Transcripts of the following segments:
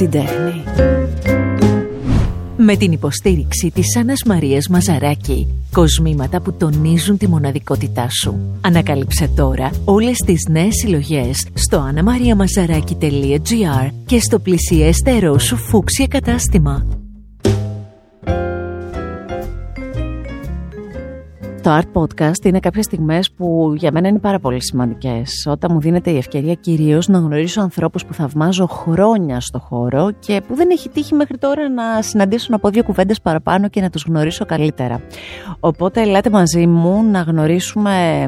την τέχνη. Με την υποστήριξη της Άννας Μαρίας Μαζαράκη, κοσμήματα που τονίζουν τη μοναδικότητά σου. Ανακάλυψε τώρα όλες τις νέες συλλογές στο annamariamazaraki.gr και στο πλησιέστερό σου φούξια κατάστημα. Το Art Podcast είναι κάποιες στιγμές που για μένα είναι πάρα πολύ σημαντικές. Όταν μου δίνεται η ευκαιρία κυρίως να γνωρίσω ανθρώπους που θαυμάζω χρόνια στο χώρο και που δεν έχει τύχει μέχρι τώρα να συναντήσω από δύο κουβέντες παραπάνω και να τους γνωρίσω καλύτερα. Οπότε ελάτε μαζί μου να γνωρίσουμε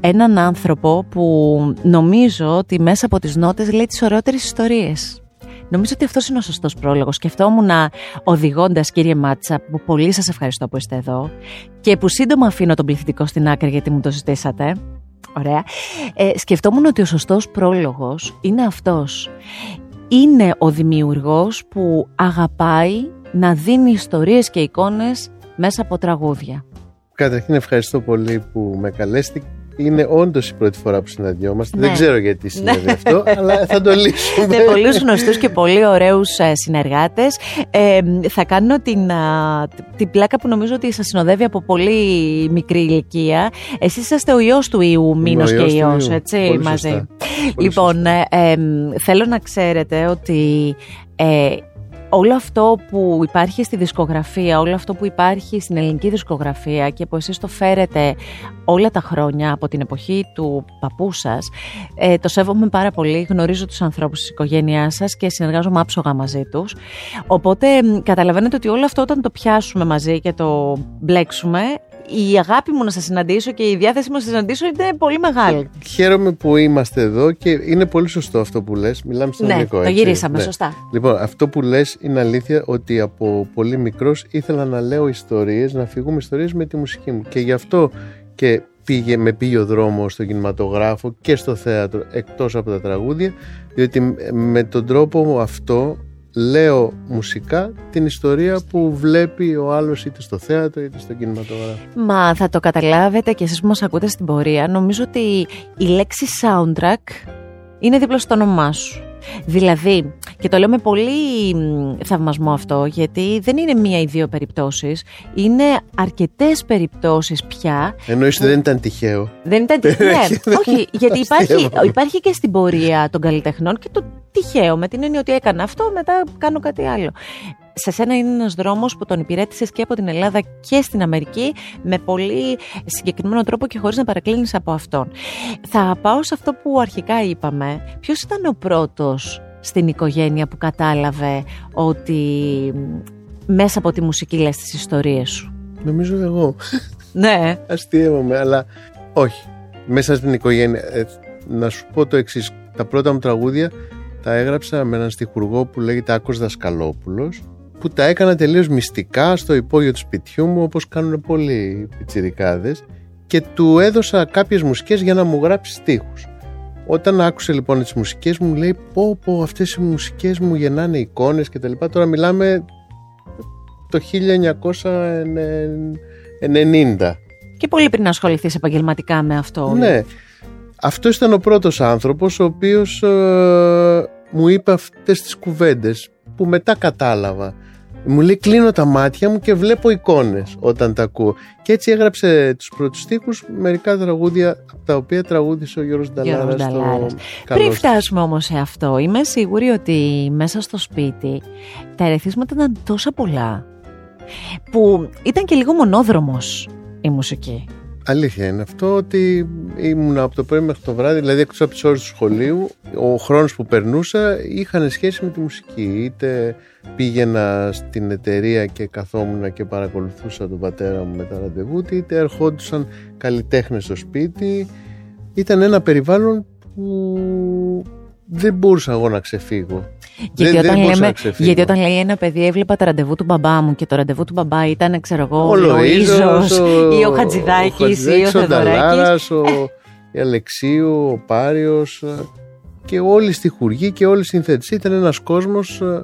έναν άνθρωπο που νομίζω ότι μέσα από τις νότες λέει τις ωραιότερες ιστορίες. Νομίζω ότι αυτός είναι ο σωστός πρόλογος. Σκεφτόμουν οδηγώντας, κύριε Μάτσα, που πολύ σας ευχαριστώ που είστε εδώ και που σύντομα αφήνω τον πληθυντικό στην άκρη γιατί μου το ζητήσατε. Ωραία. Ε, σκεφτόμουν ότι ο σωστός πρόλογος είναι αυτός. Είναι ο δημιουργός που αγαπάει να δίνει ιστορίες και εικόνες μέσα από τραγούδια. Καταρχήν ευχαριστώ πολύ που με καλέσετε είναι όντως η πρώτη φορά που συναντιόμαστε. Δεν ναι. ξέρω γιατί συνέβη ναι. αυτό, αλλά θα το λύσουμε. Με πολλούς γνωστούς και πολύ ωραίους ε, συνεργάτες. Ε, θα κάνω την, την πλάκα που νομίζω ότι σας συνοδεύει από πολύ μικρή ηλικία. Εσείς είσαστε ο ιό του ιού, μήνος και ιός, έτσι, πολύ μαζί. Σωστά. λοιπόν, ε, θέλω να ξέρετε ότι ε, όλο αυτό που υπάρχει στη δισκογραφία, όλο αυτό που υπάρχει στην ελληνική δισκογραφία και που εσείς το φέρετε όλα τα χρόνια από την εποχή του παππού σας, ε, το σέβομαι πάρα πολύ, γνωρίζω τους ανθρώπους της οικογένειάς σας και συνεργάζομαι άψογα μαζί τους. Οπότε καταλαβαίνετε ότι όλο αυτό όταν το πιάσουμε μαζί και το μπλέξουμε, η αγάπη μου να σας συναντήσω και η διάθεση μου να σας συναντήσω είναι πολύ μεγάλη. Χαίρομαι που είμαστε εδώ και είναι πολύ σωστό αυτό που λες. Μιλάμε στον ναι, ελληνικό. Το γυρίσαμε, ναι. σωστά. Λοιπόν, αυτό που λες είναι αλήθεια ότι από πολύ μικρός ήθελα να λέω ιστορίες, να φυγούμε ιστορίες με τη μουσική μου. Και γι' αυτό και πήγε, με πήγε ο δρόμο στο κινηματογράφο και στο θέατρο εκτός από τα τραγούδια διότι με τον τρόπο αυτό λέω μουσικά την ιστορία που βλέπει ο άλλος είτε στο θέατρο είτε στο κινηματογράφο. Μα θα το καταλάβετε και εσείς που μας ακούτε στην πορεία. Νομίζω ότι η λέξη soundtrack είναι δίπλα στο όνομά σου. Δηλαδή, και το λέω με πολύ θαυμασμό αυτό, γιατί δεν είναι μία ή δύο περιπτώσεις, είναι αρκετές περιπτώσεις πια. Εννοείς ότι δεν ήταν τυχαίο. Δεν ήταν τυχαίο. ναι, όχι, γιατί υπάρχει, υπάρχει και στην πορεία των καλλιτεχνών και το τυχαίο, με την έννοια ότι έκανα αυτό, μετά κάνω κάτι άλλο σε σένα είναι ένας δρόμος που τον υπηρέτησες και από την Ελλάδα και στην Αμερική με πολύ συγκεκριμένο τρόπο και χωρίς να παρακλίνεις από αυτόν. Θα πάω σε αυτό που αρχικά είπαμε. Ποιος ήταν ο πρώτος στην οικογένεια που κατάλαβε ότι μέσα από τη μουσική λες τις ιστορίες σου; Νομίζω εγώ. Ναι. Αστείευομαι, αλλά όχι. Μέσα στην οικογένεια. Ε, να σου πω το εξής. Τα πρώτα μου τραγούδια τα έγραψα με έναν στιχουργό που λέγεται Άκος Δασκαλόπουλος που τα έκανα τελείως μυστικά στο υπόγειο του σπιτιού μου όπως κάνουν πολλοί πιτσιρικάδες και του έδωσα κάποιες μουσικές για να μου γράψει στίχους. Όταν άκουσε λοιπόν τις μουσικές μου λέει πω πω αυτές οι μουσικές μου γεννάνε εικόνες και τα λοιπά. Τώρα μιλάμε το 1990. Και πολύ πριν ασχοληθείς επαγγελματικά με αυτό. Ναι. Αυτό ήταν ο πρώτος άνθρωπος ο οποίος ε, μου είπε αυτές τις κουβέντες που μετά κατάλαβα. Μου λέει κλείνω τα μάτια μου και βλέπω εικόνες όταν τα ακούω. Και έτσι έγραψε τους πρώτους στίχους μερικά τραγούδια από τα οποία τραγούδισε ο Γιώργος Νταλάρας. Στο... Πριν φτάσουμε όμως σε αυτό, είμαι σίγουρη ότι μέσα στο σπίτι τα ερεθίσματα ήταν τόσα πολλά που ήταν και λίγο μονόδρομος η μουσική. Αλήθεια είναι αυτό ότι ήμουν από το πρωί μέχρι το βράδυ, δηλαδή εκτός από τις ώρες του σχολείου, ο χρόνος που περνούσα είχαν σχέση με τη μουσική. Είτε πήγαινα στην εταιρεία και καθόμουν και παρακολουθούσα τον πατέρα μου με τα ραντεβού, είτε ερχόντουσαν καλλιτέχνες στο σπίτι. Ήταν ένα περιβάλλον που δεν μπορούσα εγώ να ξεφύγω. Γιατί, δεν, όταν, λέμε, γιατί όταν λέει ένα παιδί έβλεπα τα ραντεβού του μπαμπά μου και το ραντεβού του μπαμπά ήταν ξέρω εγώ ο Λοΐζος ή ο Χατζηδάκης ή ο Θεοδωράκης ο η Αλεξίου, ο Πάριος και όλοι στη χουργή και όλοι οι συνθέτες. Ήταν ένας κόσμος ε,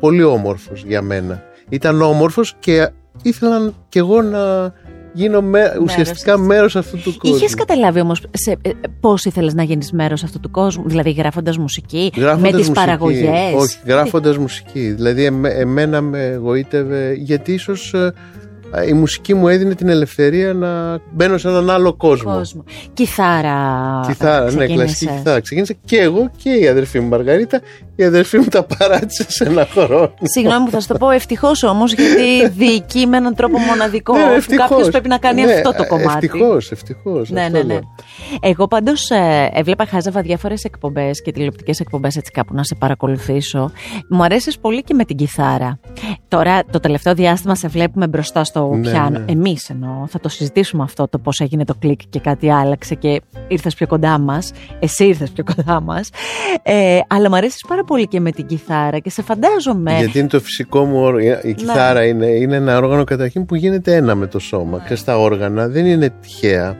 πολύ όμορφος για μένα. Ήταν όμορφος και ήθελα κι εγώ να γίνω με, ουσιαστικά μέρος αυτού του κόσμου. Είχες καταλάβει όμως σε, ε, πώς ήθελες να γίνεις μέρος αυτού του κόσμου, δηλαδή γράφοντας μουσική, Γράφοντας με τις μουσική. παραγωγές; Όχι, γράφοντας μουσική. Δηλαδή εμέ- εμένα με εγωίτευε, γιατί ίσως ε, η μουσική μου έδινε την ελευθερία να μπαίνω σε έναν άλλο κόσμο. κόσμο. Κιθάρα. Κιθάρα, ναι, ξεκίνησες. κλασική κιθάρα. Ξεκίνησα και εγώ και η αδερφή μου Μαργαρίτα. Η αδερφή μου τα παράτησε σε ένα χρόνο. Συγγνώμη που θα σου το πω ευτυχώς όμως, γιατί διοικεί με έναν τρόπο μοναδικό. Ναι, που ευτυχώς. κάποιος πρέπει να κάνει Ναι, αυτό το κομμάτι. Ευτυχώς, ευτυχώς. Ναι, ναι, ναι. Εγώ πάντως έβλεπα, χάζευα διάφορες εκπομπές και τηλεοπτικές εκπομπές έτσι κάπου να σε παρακολουθήσω. Μου αρέσεις πολύ και με την κιθάρα. Τώρα το τελευταίο διάστημα σε βλέπουμε μπροστά στο Ναι, πιάνο. ναι. Εμείς εννοώ. Θα το συζητήσουμε αυτό το πώς έγινε το κλικ και κάτι άλλαξε και ήρθες πιο κοντά μας. Εσύ ήρθες πιο κοντά μας. Ε, αλλά μου αρέσεις πάρα πολύ και με την κιθάρα και σε φαντάζομαι. Γιατί είναι το φυσικό μου όργανο. Ναι. Η κιθάρα είναι, είναι ένα όργανο καταρχήν που γίνεται ένα με το σώμα. Και στα όργανα δεν είναι τυχαία.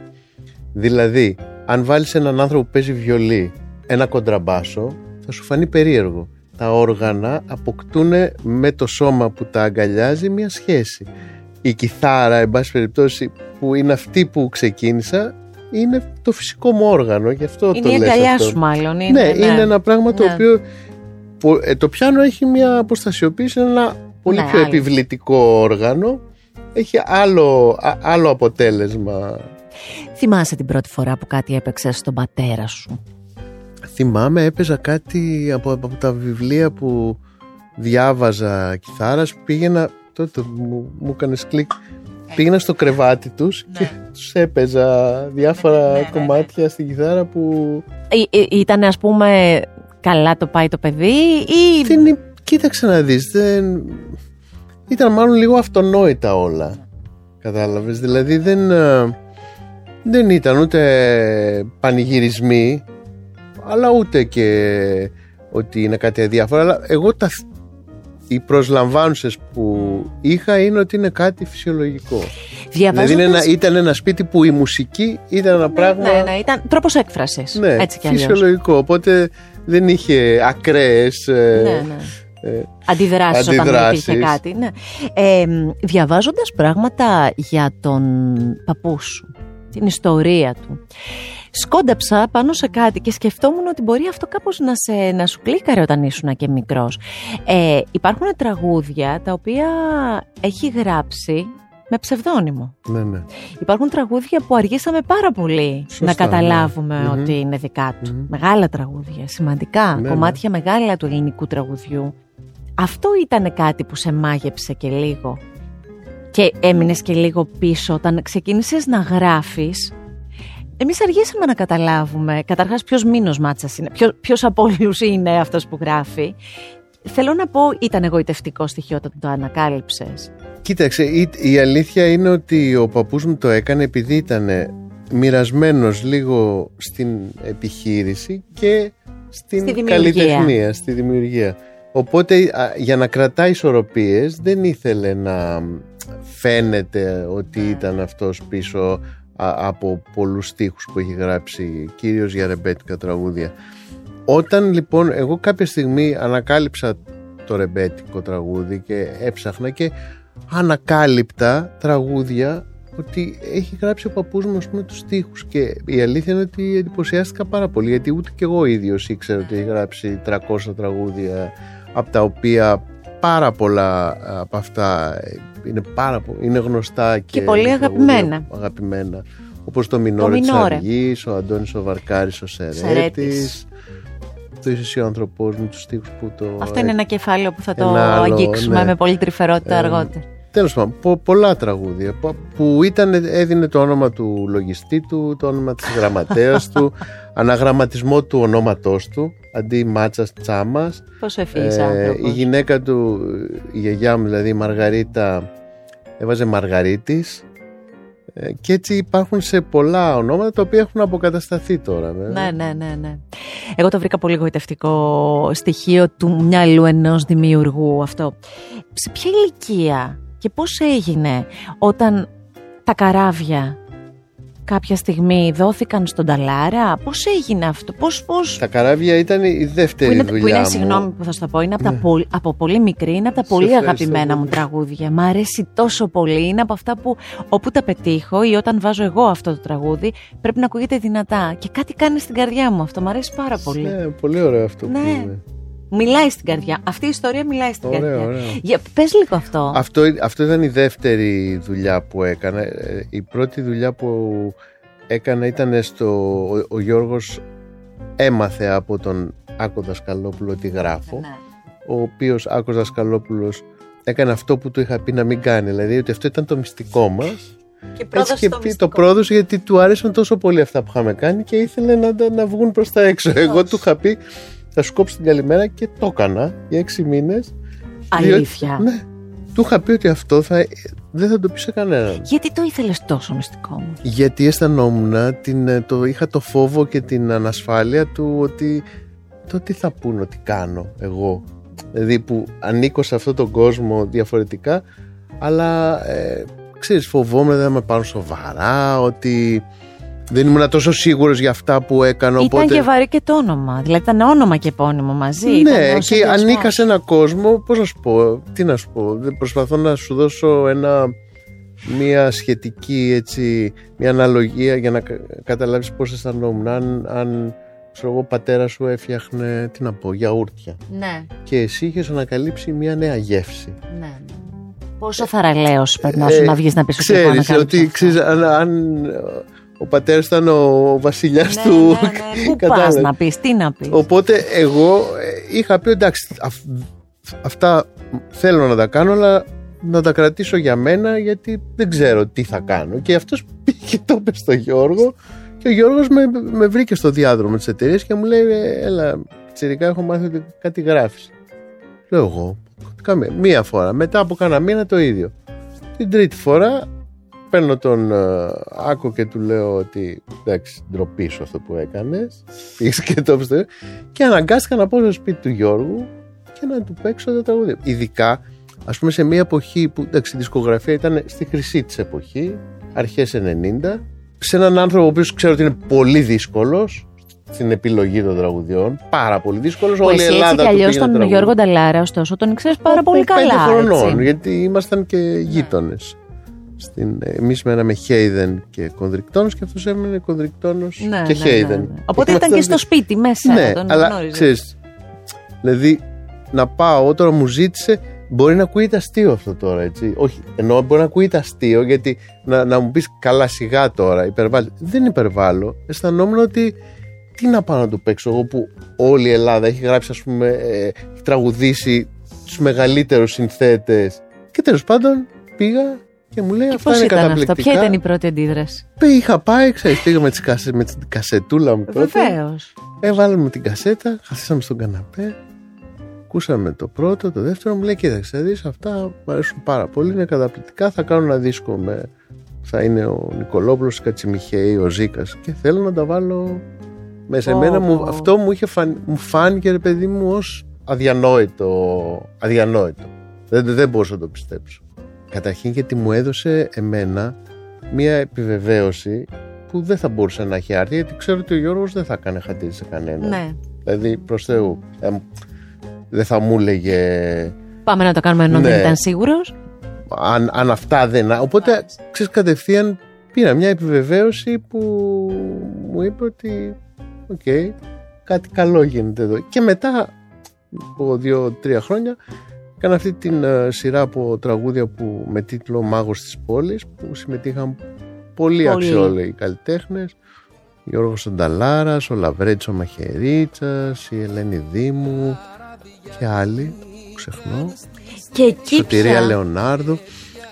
Δηλαδή, αν βάλεις έναν άνθρωπο που παίζει βιολί, ένα κοντραμπάσο, θα σου φανεί περίεργο. Τα όργανα αποκτούν με το σώμα που τα αγκαλιάζει μια σχέση. Η κιθάρα, εν πάση περιπτώσει, που είναι αυτή που ξεκίνησα, είναι το φυσικό μου όργανο. Γι' αυτό είναι το η λες αγκαλιά αυτό. σου, μάλλον. Ναι, Είναι, είναι ένα πράγμα το Ναι. οποίο. που- ε, το πιάνο έχει μια αποστασιοποίηση, είναι ένα πολύ Ναι, πιο άλλο. επιβλητικό όργανο. Έχει άλλο, α- άλλο αποτέλεσμα. Θυμάσαι την πρώτη φορά που κάτι έπαιξε στον πατέρα σου; Θυμάμαι, έπαιζα κάτι από, από τα βιβλία που διάβαζα κιθάρας. Πήγαινα, τότε μου, μου έκανες κλικ. Πήγαινα στο κρεβάτι τους και τους έπαιζα διάφορα Ναι, ναι, ναι. κομμάτια στην κιθάρα που Ήταν ας πούμε καλά το πάει το παιδί ή... Δεν είναι, κοίταξε να δεις, δεν... ήταν μάλλον λίγο αυτονόητα όλα. Κατάλαβες, δηλαδή δεν, ε, δεν ήταν ούτε πανηγυρισμοί, αλλά ούτε και ότι είναι κάτι αδιάφορο. Αλλά εγώ τα, οι προσλαμβάνουσες που είχα είναι ότι είναι κάτι φυσιολογικό. Δηλαδή είναι ένα, ήταν ένα σπίτι που η μουσική ήταν ένα πράγμα... Ναι, ναι, ήταν τρόπος έκφρασης. Ναι, έτσι κι αλλιώς. φυσιολογικό. Οπότε δεν είχε ακραίες ε, Ναι, ναι. ε, Αντιδράσεις, όταν Αντιδράσεις. υπήρχε κάτι. Ναι. Ε, διαβάζοντας πράγματα για τον παππού σου, την ιστορία του, σκόνταψα πάνω σε κάτι και σκεφτόμουν ότι μπορεί αυτό κάπως να, σε, να σου κλίκαρε όταν ήσουν και μικρός. Ε, υπάρχουν τραγούδια τα οποία έχει γράψει με ψευδόνυμο. ναι, ναι. Υπάρχουν τραγούδια που αργήσαμε πάρα πολύ Σωστά, να καταλάβουμε ναι. Μμμ. ότι είναι δικά του. Μμμ. Μεγάλα τραγούδια, σημαντικά, Ναι, κομμάτια μεγάλα του ελληνικού τραγουδιού. Αυτό ήταν κάτι που σε μάγεψε και λίγο και έμεινες και λίγο πίσω όταν ξεκίνησες να γράφεις. Εμείς αργήσαμε να καταλάβουμε καταρχάς ποιος μήνος μάτσας είναι, ποιος, ποιος από όλους είναι αυτός που γράφει. Θέλω να πω, ήταν εγωιτευτικό στοιχείο όταν το ανακάλυψες. Κοίταξε, η, η αλήθεια είναι ότι ο παππούς μου το έκανε επειδή ήταν μοιρασμένος λίγο στην επιχείρηση και στην Στη δημιουργία. καλλιτεχνία, στη δημιουργία. Οπότε α, για να κρατάει ισορροπίες δεν ήθελε να φαίνεται ότι ήταν αυτός πίσω α, από πολλούς στίχους που έχει γράψει κυρίως για ρεμπέτικα τραγούδια. Όταν λοιπόν εγώ κάποια στιγμή ανακάλυψα το ρεμπέτικο τραγούδι και έψαχνα και ανακάλυπτα τραγούδια ότι έχει γράψει ο παππούς μου ας πούμε τους στίχους και η αλήθεια είναι ότι εντυπωσιάστηκα πάρα πολύ γιατί ούτε και εγώ ίδιος ήξερα ότι έχει γράψει 300 τραγούδια από τα οποία πάρα πολλά από αυτά είναι, πάρα, πο- είναι γνωστά και, Και πολύ τραγούδια αγαπημένα. αγαπημένα όπως το Μινόρε της Μινόρε. Αργής, ο Αντώνης ο Βαρκάρης ο Σερέτης, Σερέτης. το είσαι εσύ ο ανθρωπός μου τους στίχους που το Αυτό είναι ένα κεφάλαιο που θα το Ένα άλλο, αγγίξουμε ναι. με πολύ τρυφερότητα Ε, αργότερα. Τέλος πάντων, πο- πολλά τραγούδια που- που ήταν, έδινε το όνομα του λογιστή του, το όνομα της γραμματέας του, αναγραμματισμό του ονόματός του, αντί Μάτσας Τσάμας. Πόσο ευφύης Ε, άνθρωπος. η γυναίκα του, η γιαγιά μου δηλαδή η Μαργαρίτα, έβαζε Μαργαρίτης. Ε, και έτσι υπάρχουν σε πολλά ονόματα τα οποία έχουν αποκατασταθεί τώρα. βέβαια. Ναι, ναι, ναι, ναι. Εγώ το βρήκα πολύ γοητευτικό στοιχείο του μυαλού ενός δημιουργού αυτό. Σε ποια ηλικία και πώς έγινε όταν τα καράβια κάποια στιγμή δόθηκαν στον Ταλάρα; Πώς έγινε αυτό, πώς... πώς... Τα καράβια ήταν η δεύτερη που είναι, δουλειά που είναι, μου. συγγνώμη που θα σου το πω, είναι από, τα Ναι. πο- από πολύ μικρή, είναι από τα Σε πολύ ευχαριστώ αγαπημένα πολύ. μου τραγούδια. Μ' αρέσει τόσο πολύ. Είναι από αυτά που όπου τα πετύχω ή όταν βάζω εγώ αυτό το τραγούδι, πρέπει να ακούγεται δυνατά. Και κάτι κάνει στην καρδιά μου αυτό. Μ' αρέσει πάρα πολύ. Ναι, πολύ ωραίο αυτό Ναι. που είναι. Μιλάει στην καρδιά. Αυτή η ιστορία μιλάει στην Ωραίο, καρδιά. ωραίο. Για, πες λίγο αυτό. Αυτό, αυτό ήταν η δεύτερη δουλειά που έκανα. Ε, Η πρώτη δουλειά που έκανα ήταν στο... Ο, ο Γιώργος έμαθε από τον Άκο Δασκαλόπουλο τη γράφω. Ναι. Ο οποίος Άκος Δασκαλόπουλος έκανε αυτό που του είχα πει να μην κάνει. Δηλαδή ότι αυτό ήταν το μυστικό μας. Και Έτσι και πει, το πρόδωσε γιατί του άρεσαν τόσο πολύ αυτά που είχαμε κάνει και ήθελε να, τα- να βγουν προς τα έξω. Εγώ του είχα πει θα σου κόψω την καλημέρα και το έκανα για έξι μήνες. Αλήθεια. Ναι. Του είχα πει ότι αυτό θα, δεν θα το πει σε κανέναν. Γιατί το ήθελες τόσο μυστικό μου; Γιατί αισθανόμουν, την, ε, το, είχα το φόβο και την ανασφάλεια του ότι το τι θα πούν ότι κάνω εγώ. Δηλαδή που ανήκω σε αυτόν τον κόσμο διαφορετικά, αλλά ε, ξέρεις φοβόμουν δεν θα με πάρουν σοβαρά, ότι δεν ήμουν τόσο σίγουρος για αυτά που έκανα. Ήταν οπότε... και βαρύ και το όνομα. Δηλαδή ήταν όνομα και επώνυμο μαζί. Ναι, ήταν ο και συνδυασμός. ανήκα σε ένα κόσμο, πώς να σου πω, τι να σου πω, δεν προσπαθώ να σου δώσω ένα, μια σχετική έτσι, μια αναλογία για να κα- καταλάβεις πώς αισθανόμουν. Αν, αν ξέρω εγώ, ο πατέρας σου έφτιαχνε, τι να πω, γιαούρτια Ναι, και εσύ είχες ανακαλύψει μια νέα γεύση. ναι. ναι. Πόσο θαραλέος πρέπει να σου Ε, να βγεις να πεις ότι έχω Ξέρεις ανακαλύψει ότι αυτό; ξέρεις, αν, αν ο πατέρας ήταν ο βασιλιάς Ναι, του... ναι, ναι. Πού πας κατάλαβες. να πεις, τι να πεις. Οπότε εγώ ε, είχα πει εντάξει αυ- αυτά θέλω να τα κάνω αλλά να τα κρατήσω για μένα γιατί δεν ξέρω τι θα κάνω και αυτός πήγε και το είπε στο Γιώργο και ο Γιώργος με, με βρήκε στο διάδρομο της εταιρείας και μου λέει «Ε, έλα τσιρικά έχω μάθει ότι κάτι γράφεις λέω εγώ καμία, μία φορά μετά από κάνα μήνα το ίδιο την τρίτη φορά παίρνω τον ε, Άκο και του λέω ότι εντάξει ντροπή σου αυτό που έκανες πήγες και το είπες στο- και αναγκάστηκα να πάω στο σπίτι του Γιώργου και να του παίξω τα τραγούδια. Ειδικά, ας πούμε, σε μια εποχή που εντάξει, η δισκογραφία ήταν στη χρυσή της εποχή, αρχές 90, σε έναν άνθρωπο ο οποίος ξέρω ότι είναι πολύ δύσκολος στην επιλογή των τραγουδιών, πάρα πολύ δύσκολος, Που όλη η εσύ έτσι Ελλάδα κι του αλλιώς πήγαινε τον τραγούδια. Γιώργο Νταλάρα, ωστόσο, τον ξέρεις πάρα Από πολύ πέντε καλά. χρονών, έτσι. γιατί ήμασταν και γείτονες. Στην, εμείς μέναμε Χέιδεν και Κονδρικτόνος και αυτός έμενε Κονδρικτόνος Ναι, και ναι, Χέιδεν. ναι, ναι. Οπότε ήταν και Ήμασταν- στο σπίτι μέσα. ναι, τον αλλά γνώριζες. ξέρεις, δηλαδή να πάω τώρα μου ζήτησε, μπορεί να ακούγεται αστείο αυτό τώρα, έτσι. Όχι, ενώ μπορεί να ακούγεται αστείο, γιατί να, να μου πεις καλά σιγά τώρα, υπερβάλλει. Δεν υπερβάλλω. Αισθανόμουν ότι τι να πάω να του παίξω εγώ που όλη η Ελλάδα έχει γράψει, ας πούμε, ε, έχει τραγουδήσει τους μεγαλύτερους συνθέτες. Και τέλος πάντων πήγα και μου λέει Και αυτά πώς είναι ήταν αυτό, καταπληκτικά. ποια ήταν η πρώτη αντίδραση; Είχα πάει, ξέρεις, πήγα με, τις κασε, με την κασετούλα μου τότε. Βεβαίως. Έβαλαμε την κασέτα, καθίσαμε στον καναπέ, ακούσαμε το πρώτο, το δεύτερο, μου λέει κοίταξε, θα δεις αυτά μου αρέσουν πάρα πολύ, είναι καταπληκτικά, θα κάνω ένα δίσκο με, θα είναι ο Νικολόπουλος, ο Κατσιμιχαίη, ο Ζήκας και θέλω να τα βάλω μέσα. Ω, Εμένα μου, ω. αυτό μου, είχε φαν, μου φάνηκε ρε παιδί μου ως αδιανόητο, αδιανόητο. Δεν, δεν μπορούσα να το πιστέψω. Καταρχήν γιατί μου έδωσε εμένα μία επιβεβαίωση που δεν θα μπορούσε να έχει άρθει γιατί ξέρω ότι ο Γιώργος δεν θα έκανε χατήρι σε κανέναν. Ναι. Δηλαδή προς Θεού. Ε, δεν θα μου έλεγε Πάμε να το κάνουμε ενώ Ναι. δεν ήταν σίγουρος. αν, αν αυτά δεν... Οπότε ξέρεις κατευθείαν πήρα μια επιβεβαίωση που μου είπε ότι οκ, κάτι καλό γίνεται εδώ. Και μετά από δύο-τρία χρόνια έκανα αυτή την ε, σειρά από τραγούδια που με τίτλο «Μάγος της πόλης» που συμμετείχαν πολύ, Πολύ. αξιόλογοι καλλιτέχνες. Γιώργος Ανταλάρας, ο Λαβρέτης ο Μαχαιρίτσας, η Ελένη Δήμου και άλλοι που ξεχνώ. Και εκεί Σωτηρία πια. Λεωνάρδο.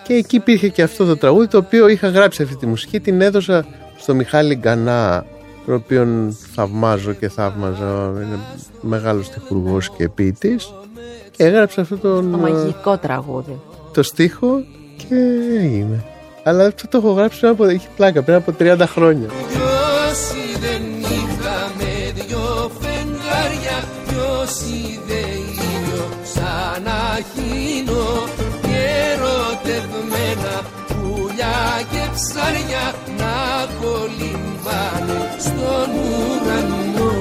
Και εκεί υπήρχε και αυτό το τραγούδι το οποίο είχα γράψει αυτή τη μουσική. Την έδωσα στο Μιχάλη Γκανά, τον οποίον θαυμάζω και θαύμαζα. Είναι μεγάλος τυχουργός και ποιητής. Και έγραψε αυτό τον, Το μαγικό τραγούδι. το στίχο και έγινε. Αλλά αυτό το έχω γράψει πριν από, έχει πλάκα, πριν από 30 χρόνια. Όσοι δεν είχαμε δυο φεγγάρια Όσοι δεν ήλιο σαν αχίνο Και ερωτευμένα πουλιά και ψάρια Να στον ουρανό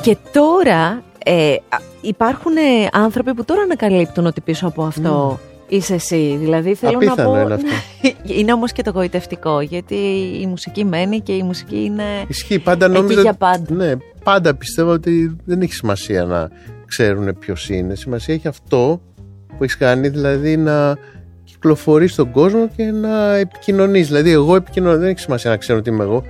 Και τώρα ε, α, υπάρχουν ε, άνθρωποι που τώρα ανακαλύπτουν ότι πίσω από αυτό είσαι εσύ. Δηλαδή θέλω Απίθανο να πω. είναι αυτό. είναι όμως και το γοητευτικό. Γιατί η μουσική μένει και η μουσική είναι. Ισχύει πάντα Εκεί νόμιζα. για πάντα. Ναι, πάντα πιστεύω ότι δεν έχει σημασία να ξέρουν ποιος είναι. Σημασία έχει αυτό που έχεις κάνει, δηλαδή να κυκλοφορείς στον κόσμο και να επικοινωνείς. Δηλαδή, εγώ επικοινωνώ, δεν έχει σημασία να ξέρω τι είμαι εγώ.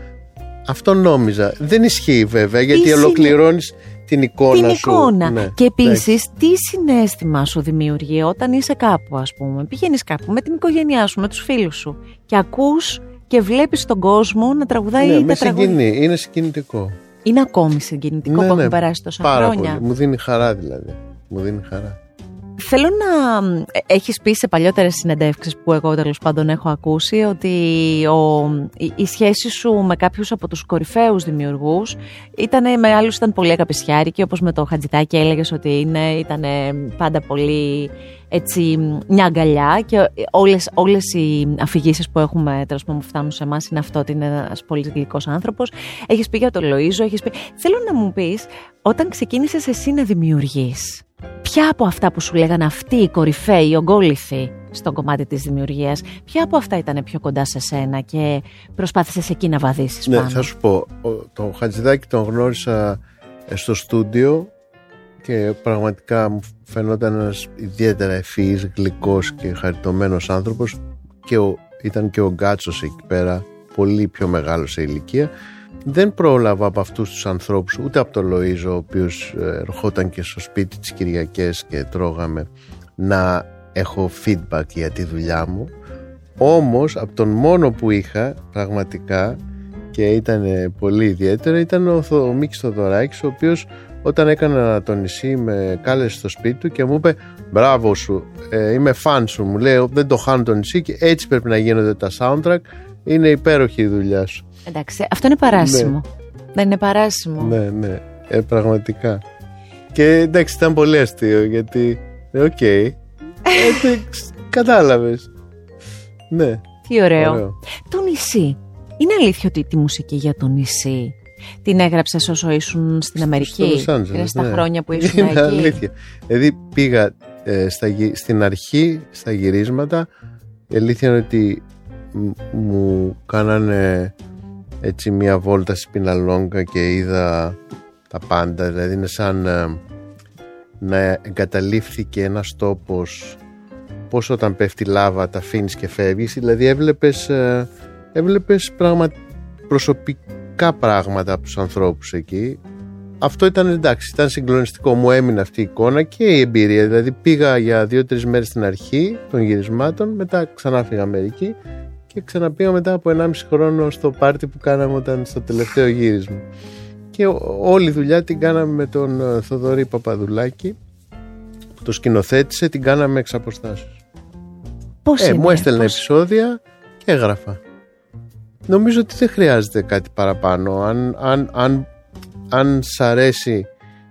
Αυτό νόμιζα. Δεν ισχύει βέβαια, γιατί συνε- ολοκληρώνεις την εικόνα την σου. εικόνα. Ναι, και εντάξει. επίσης, τι συνέστημα σου δημιουργεί όταν είσαι κάπου, ας πούμε. Πηγαίνεις κάπου με την οικογένειά σου, με τους φίλους σου και ακούς και βλέπεις τον κόσμο να τραγουδάει Ναι, τα με τραγούδια. συγκινεί. Είναι συγκινητικό. Είναι ακόμη συγκινητικό Ναι, που ναι, έχουν περάσει τόσα Πάρα χρόνια. πολύ. Μου δίνει χαρά δηλαδή. Μου δίνει χαρά. Θέλω να ε, έχεις πει σε παλιότερες συνεντεύξεις που εγώ τέλος πάντων έχω ακούσει ότι ο, η, η σχέση σου με κάποιους από τους κορυφαίους δημιουργούς ήταν, με άλλους ήταν πολύ αγαπησιάρικη όπως με το Χατζητάκι έλεγες ότι είναι, ήταν πάντα πολύ έτσι μια αγκαλιά και όλες, όλες οι αφηγήσεις που έχουμε τέλος πάντων που φτάνουν σε εμάς είναι αυτό ότι είναι ένας πολύ γλυκός άνθρωπος. Έχεις πει για τον Λοΐζο έχεις πει... θέλω να μου πεις όταν ξεκίνησες εσύ να δημιουργείς Ποια από αυτά που σου λέγανε αυτοί οι κορυφαίοι, οι ογκόληθοι στον κομμάτι της δημιουργίας, ποια από αυτά ήταν πιο κοντά σε σένα και προσπάθησες εκεί να βαδίσεις Ναι, πάνω; θα σου πω. ο- Τον Χατζηδάκη τον γνώρισα ε, στο στούντιο και πραγματικά μου φαινόταν ένας ιδιαίτερα ευφυής, γλυκός και χαριτωμένος άνθρωπος και ο, ήταν και ο Γκάτσος εκεί πέρα, πολύ πιο μεγάλος σε ηλικία. Δεν πρόλαβα από αυτούς τους ανθρώπους, ούτε από τον Λοΐζο, ο οποίος ε, ερχόταν και στο σπίτι τις Κυριακές και τρώγαμε, να έχω feedback για τη δουλειά μου. Όμως, από τον μόνο που είχα, πραγματικά, και ήταν ε, πολύ ιδιαίτερο, ήταν ο, Θο- ο Μίκης Θοδωράκης, ο οποίος όταν έκανα το νησί με κάλεσε στο σπίτι του και μου είπε «Μπράβο σου, ε, είμαι φαν σου», μου λέει «Δεν το χάνω το νησί και έτσι πρέπει να γίνονται τα soundtrack, είναι υπέροχη η δουλειά σου». Εντάξει, αυτό είναι παράσημο. Δεν είναι παράσημο. Ναι, ναι, ε, πραγματικά. Και εντάξει, ήταν πολύ αστείο γιατί. ε, OK. Okay. Κατάλαβες. Ναι. Τι ωραίο. Ωραίο. Το νησί. Είναι αλήθεια ότι τη μουσική για το νησί την έγραψες όσο ήσουν στην Αμερική; Στο Los Angeles, ε, στα ναι. χρόνια που ήσουν Είναι εκεί; αλήθεια. Δηλαδή πήγα ε, στα, γυ- στην αρχή στα γυρίσματα. Η αλήθεια είναι ότι μ- μου κάνανε έτσι μια βόλτα στη Πιναλόγκα και είδα τα πάντα. Δηλαδή είναι σαν ε, να εγκαταλείφθηκε ένας τόπος πώς όταν πέφτει λάβα τα αφήνεις και φεύγεις. Δηλαδή έβλεπες, ε, έβλεπες πραγμα... προσωπικά πράγματα από τους ανθρώπους εκεί αυτό ήταν εντάξει, ήταν συγκλονιστικό. Μου έμεινε αυτή η εικόνα και η εμπειρία. Δηλαδή πήγα για δύο-τρεις μέρες στην αρχή των γυρισμάτων, μετά ξανά φύγα Αμερική και ξαναπήγα μετά από 1,5 χρόνο στο πάρτι που κάναμε όταν στο τελευταίο γύρισμα. Και ο- όλη η δουλειά την κάναμε με τον ε, Θοδωρή Παπαδουλάκη που το σκηνοθέτησε, την κάναμε εξ αποστάσεως. Πώς Ε, είναι, μου έστελνε πώς- επεισόδια και έγραφα. Νομίζω ότι δεν χρειάζεται κάτι παραπάνω. Αν, αν, αν, αν σ' αρέσει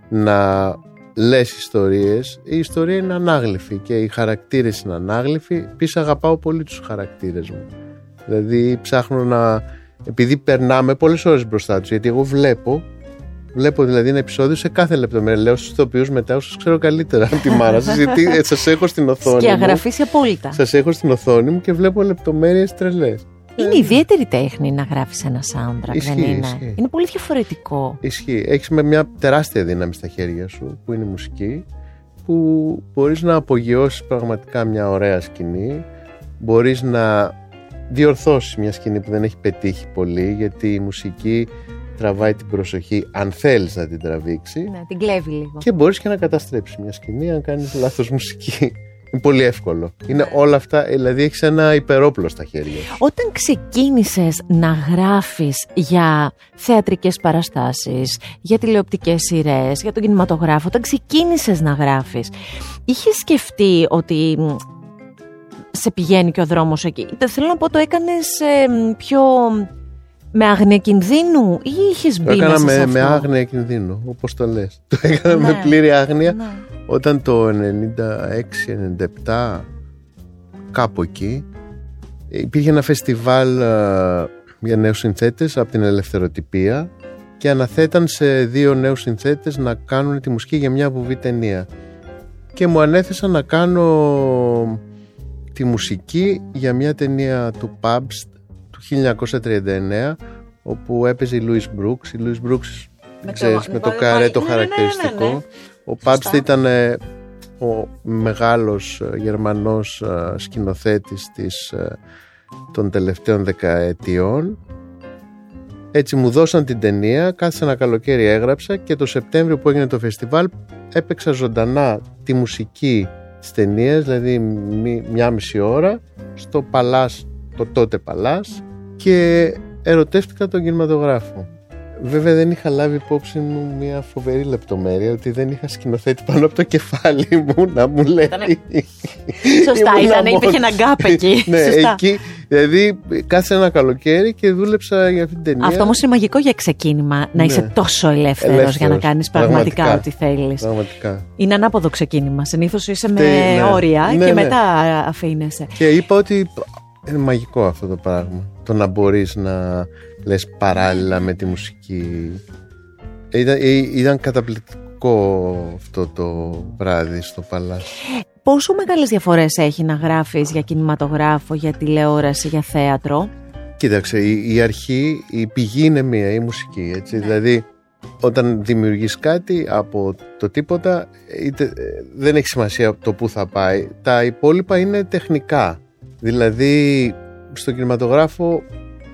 να λες ιστορίες, η ιστορία είναι ανάγλυφη και οι χαρακτήρες είναι ανάγλυφοι. Επίσης αγαπάω πολύ τους χαρακτήρες μου. Δηλαδή ψάχνω να... Επειδή περνάμε πολλές ώρες μπροστά τους, γιατί εγώ βλέπω Βλέπω δηλαδή ένα επεισόδιο σε κάθε λεπτομέρεια. Λέω στους ηθοποιούς μετά, όσους ξέρω καλύτερα από τη μάνα σας, γιατί σας έχω στην οθόνη. μου. Σκιαγραφίσει απόλυτα. Σας έχω στην οθόνη μου και βλέπω λεπτομέρειες τρελές. Είναι ιδιαίτερη τέχνη να γράφεις ένα soundtrack, Ισχύει, δεν είναι; ισχύει. Είναι πολύ διαφορετικό. Ισχύει. Έχεις με μια τεράστια δύναμη στα χέρια σου, που είναι η μουσική, που μπορείς να απογειώσεις πραγματικά μια ωραία σκηνή. Μπορείς να διορθώσεις μια σκηνή που δεν έχει πετύχει πολύ, γιατί η μουσική τραβάει την προσοχή αν θέλεις να την τραβήξει Ναι, την κλέβει λίγο. και μπορείς και να καταστρέψεις μια σκηνή αν κάνεις λάθος μουσική. Είναι πολύ εύκολο. Είναι όλα αυτά, δηλαδή έχεις ένα υπερόπλο στα χέρια σου. Όταν ξεκίνησες να γράφεις για θεατρικές παραστάσεις, για τηλεοπτικές σειρές, για τον κινηματογράφο, όταν ξεκίνησες να γράφεις, είχες σκεφτεί ότι μ, σε πηγαίνει και ο δρόμος εκεί. Τε- Θέλω να πω, το έκανες ε, μ, πιο με άγνοια κινδύνου ή είχες Το μπει έκανα μέσα σε με, αυτό; με άγνοια κινδύνου, όπως το λες. Το έκανα Ναι. με πλήρη άγνοια Ναι. όταν το 96-97 κάπου εκεί υπήρχε ένα φεστιβάλ ε, για νέους συνθέτες από την ελευθεροτυπία και αναθέταν σε δύο νέους συνθέτες να κάνουν τη μουσική για μια βουβή ταινία. Και μου ανέθεσαν να κάνω τη μουσική για μια ταινία του Pabst του 1939 όπου έπαιζε η Louis Brooks. Η Louis Brooks Με ξέρεις, το- με το με- καρέ το ναι, ναι, ναι, ναι, ναι, χαρακτηριστικό. ναι. Ο Σωστά. Pabst ήταν ε, ο μεγάλος ε, γερμανός ε, σκηνοθέτης της, ε, των τελευταίων δεκαετιών. Έτσι μου δώσαν την ταινία, κάθισα ένα καλοκαίρι έγραψα και το Σεπτέμβριο που έγινε το φεστιβάλ έπαιξα ζωντανά τη μουσική της ταινίας, δηλαδή μη- μια μισή ώρα στο Παλάς, το τότε Παλάς και ερωτεύτηκα τον κινηματογράφο. Βέβαια δεν είχα λάβει υπόψη μου μια φοβερή λεπτομέρεια ότι δεν είχα σκηνοθέτη πάνω από το κεφάλι μου να μου λέει. Ήτανε- Σωστά, Ήμουνα ήταν, μόνος. υπήρχε ένα γκάπ εκεί. ναι, Σωστά. εκεί. Δηλαδή κάθισα ένα καλοκαίρι και δούλεψα για αυτή την ταινία. Αυτό όμως είναι μαγικό για ξεκίνημα, να Ναι. είσαι τόσο ελεύθερος για να Ελεύθερος. κάνεις πραγματικά Πραγματικά. ό,τι θέλεις. Πραγματικά. Είναι ανάποδο ξεκίνημα. Συνήθως είσαι με Φταίει, ναι. όρια Ναι, και ναι. μετά αφήνεσαι. Και είπα ότι είναι μαγικό αυτό το πράγμα. Το να μπορείς να λες παράλληλα με τη μουσική. Ήταν, ε, ήταν καταπληκτικό αυτό το βράδυ στο Παλάς. Πόσο μεγάλες διαφορές έχει να γράφεις για κινηματογράφο, για τηλεόραση, για θέατρο; Κοίταξε, η, η αρχή, η πηγή είναι μία, η μουσική. Έτσι. Ναι. Δηλαδή, όταν δημιουργείς κάτι από το τίποτα, είτε, ε, δεν έχει σημασία το που θα πάει. Τα υπόλοιπα είναι τεχνικά. Δηλαδή, στο κινηματογράφο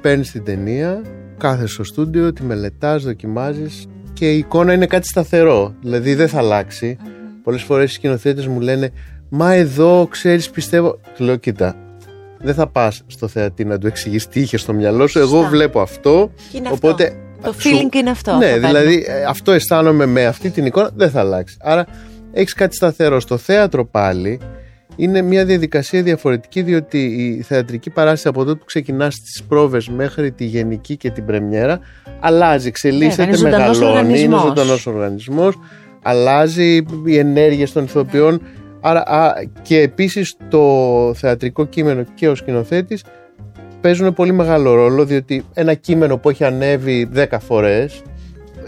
παίρνεις την ταινία, κάθεσαι στο στούντιο, τη μελετάς, δοκιμάζεις και η εικόνα είναι κάτι σταθερό. Δηλαδή, δεν θα αλλάξει. Πολλές φορές οι σκηνοθέτες μου λένε «Μα εδώ, ξέρεις, πιστεύω...» Του λέω «Κοίτα, δεν θα πας στο θεατή να του εξηγείς τι είχε στο μυαλό σου. Εγώ Σωστά. βλέπω αυτό, Και είναι οπότε... αυτό. Το σου- feeling είναι αυτό. Ναι, θα παίρνω. δηλαδή ε, αυτό αισθάνομαι με αυτή την εικόνα, δεν θα αλλάξει. Άρα έχεις κάτι σταθερό. Στο θέατρο πάλι είναι μια διαδικασία διαφορετική διότι η θεατρική παράσταση από τότε που ξεκινάς τις πρόβες μέχρι τη γενική και την πρεμιέρα αλλάζει, εξελίσσεται, είναι ζωντανός μεγαλώνει, είναι οργανισμός. ζωντανός οργανισμός, αλλάζει οι ενέργειες των ηθοποιών άρα, α, και επίσης το θεατρικό κείμενο και ο σκηνοθέτης παίζουν πολύ μεγάλο ρόλο διότι ένα κείμενο που έχει ανέβει 10 φορές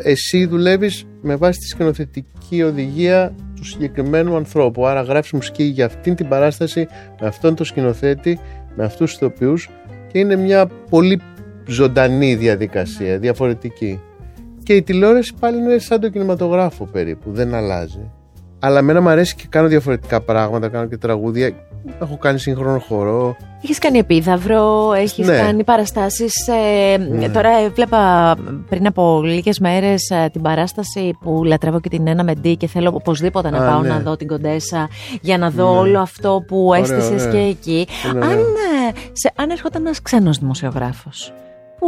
εσύ δουλεύεις με βάση τη σκηνοθετική οδηγία του συγκεκριμένου ανθρώπου. Άρα γράφεις μουσική για αυτήν την παράσταση με αυτόν τον σκηνοθέτη με αυτούς τους ηθοποιούς και είναι μια πολύ ζωντανή διαδικασία διαφορετική. Και η τηλεόραση πάλι είναι σαν το κινηματογράφο περίπου δεν αλλάζει αλλά εμένα μου αρέσει και κάνω διαφορετικά πράγματα κάνω και τραγούδια έχω κάνει σύγχρονο χορό Έχεις κάνει επίδαυρο, έχεις Ναι. κάνει παραστάσεις. Ναι. Τώρα έβλεπα πριν από λίγες μέρες την παράσταση που λατρεύω και την ένα με ντύ και θέλω οπωσδήποτε να Α, πάω ναι. να δω την Κοντέσα για να δω Ναι. όλο αυτό που Ωραίο, έστησες ναι. και εκεί. Είναι Αν, ωραίο. ε, σε, αν έρχονταν ένας ξένος δημοσιογράφος που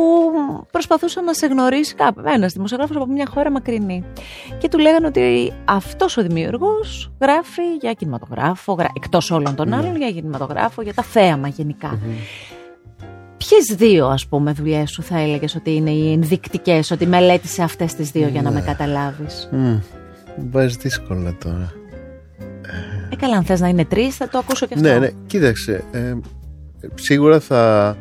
προσπαθούσε να σε γνωρίσει κάπου, ένας δημοσιογράφος από μια χώρα μακρινή. Και του λέγανε ότι αυτός ο δημιουργός γράφει για κινηματογράφο, γρα... εκτός όλων των Ναι. άλλων, για κινηματογράφο, για τα θέαμα γενικά. Ποιες δύο, ας πούμε, δουλειές σου θα έλεγες ότι είναι οι ενδεικτικές, ότι μελέτησε αυτές τις δύο για να με καταλάβεις; Μμ, Βάζεις δύσκολα τώρα. Ε, καλά, αν θες να είναι τρεις, θα το ακούσω και αυτό. Ναι, ναι, κοίταξε. ε, σίγουρα θα,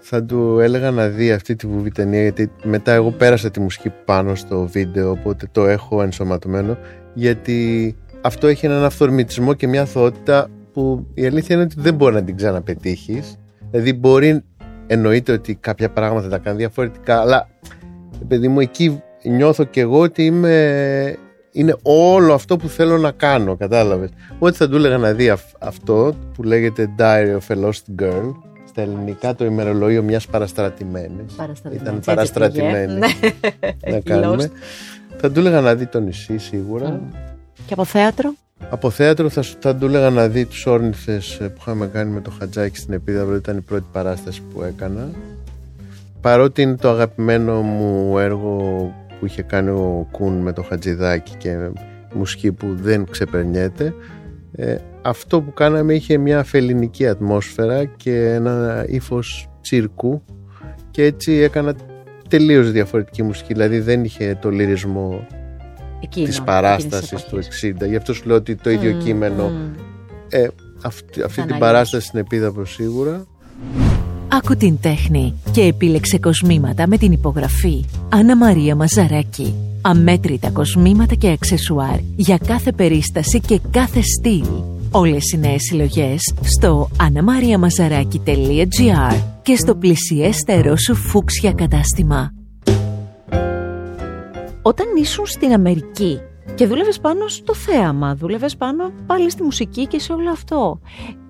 θα του έλεγα να δει αυτή τη βουβή ταινία γιατί μετά εγώ πέρασα τη μουσική πάνω στο βίντεο οπότε το έχω ενσωματωμένο γιατί αυτό έχει έναν αυθορμητισμό και μια αθωότητα που η αλήθεια είναι ότι δεν μπορεί να την ξαναπετύχεις. Δηλαδή μπορεί εννοείται ότι κάποια πράγματα θα τα κάνει διαφορετικά αλλά παιδί μου εκεί νιώθω και εγώ ότι είμαι είναι όλο αυτό που θέλω να κάνω κατάλαβες. Ό,τι θα του έλεγα να δει αυ- αυτό που λέγεται Diary of a Lost Girl στα ελληνικά το ημερολόγιο μιας παραστρατημένης Παραστρατημένη, ήταν έτσι παραστρατημένη πήγε. Ναι. να κάνουμε Lost. θα του έλεγα να δει το νησί σίγουρα Μμ. Και από θέατρο; από θέατρο θα, σου- θα του έλεγα να δει τους όρνηθες ε, που είχαμε κάνει με το Χατζάκι στην Επίδαυρο ήταν η πρώτη παράσταση που έκανα παρότι είναι το αγαπημένο μου έργο που είχε κάνει ο Κούν με το Χατζηδάκι και μουσική που δεν ξεπερνιέται ε, αυτό που κάναμε είχε μια φελινική ατμόσφαιρα και ένα ύφος τσίρκου και έτσι έκανα τελείως διαφορετική μουσική δηλαδή δεν είχε το λυρισμό Εκείνο, της εκείνης παράστασης του εποχής. 60 γι' αυτό σου λέω ότι το ίδιο Μμ, κείμενο μμ. ε, αυτή, αυτή την Ανάγνωση. παράσταση στην Επίδαυρο σίγουρα Άκου την τέχνη και επίλεξε κοσμήματα με την υπογραφή Άννα Μαρία Μαζαράκη. Αμέτρητα κοσμήματα και αξεσουάρ για κάθε περίσταση και κάθε στυλ. Όλες οι νέες συλλογές στο anamariamazaraki.gr και στο πλησιέστερό σου φούξια κατάστημα. Όταν ήσουν στην Αμερική και δούλευες πάνω στο θέαμα, δούλευες πάνω πάλι στη μουσική και σε όλο αυτό.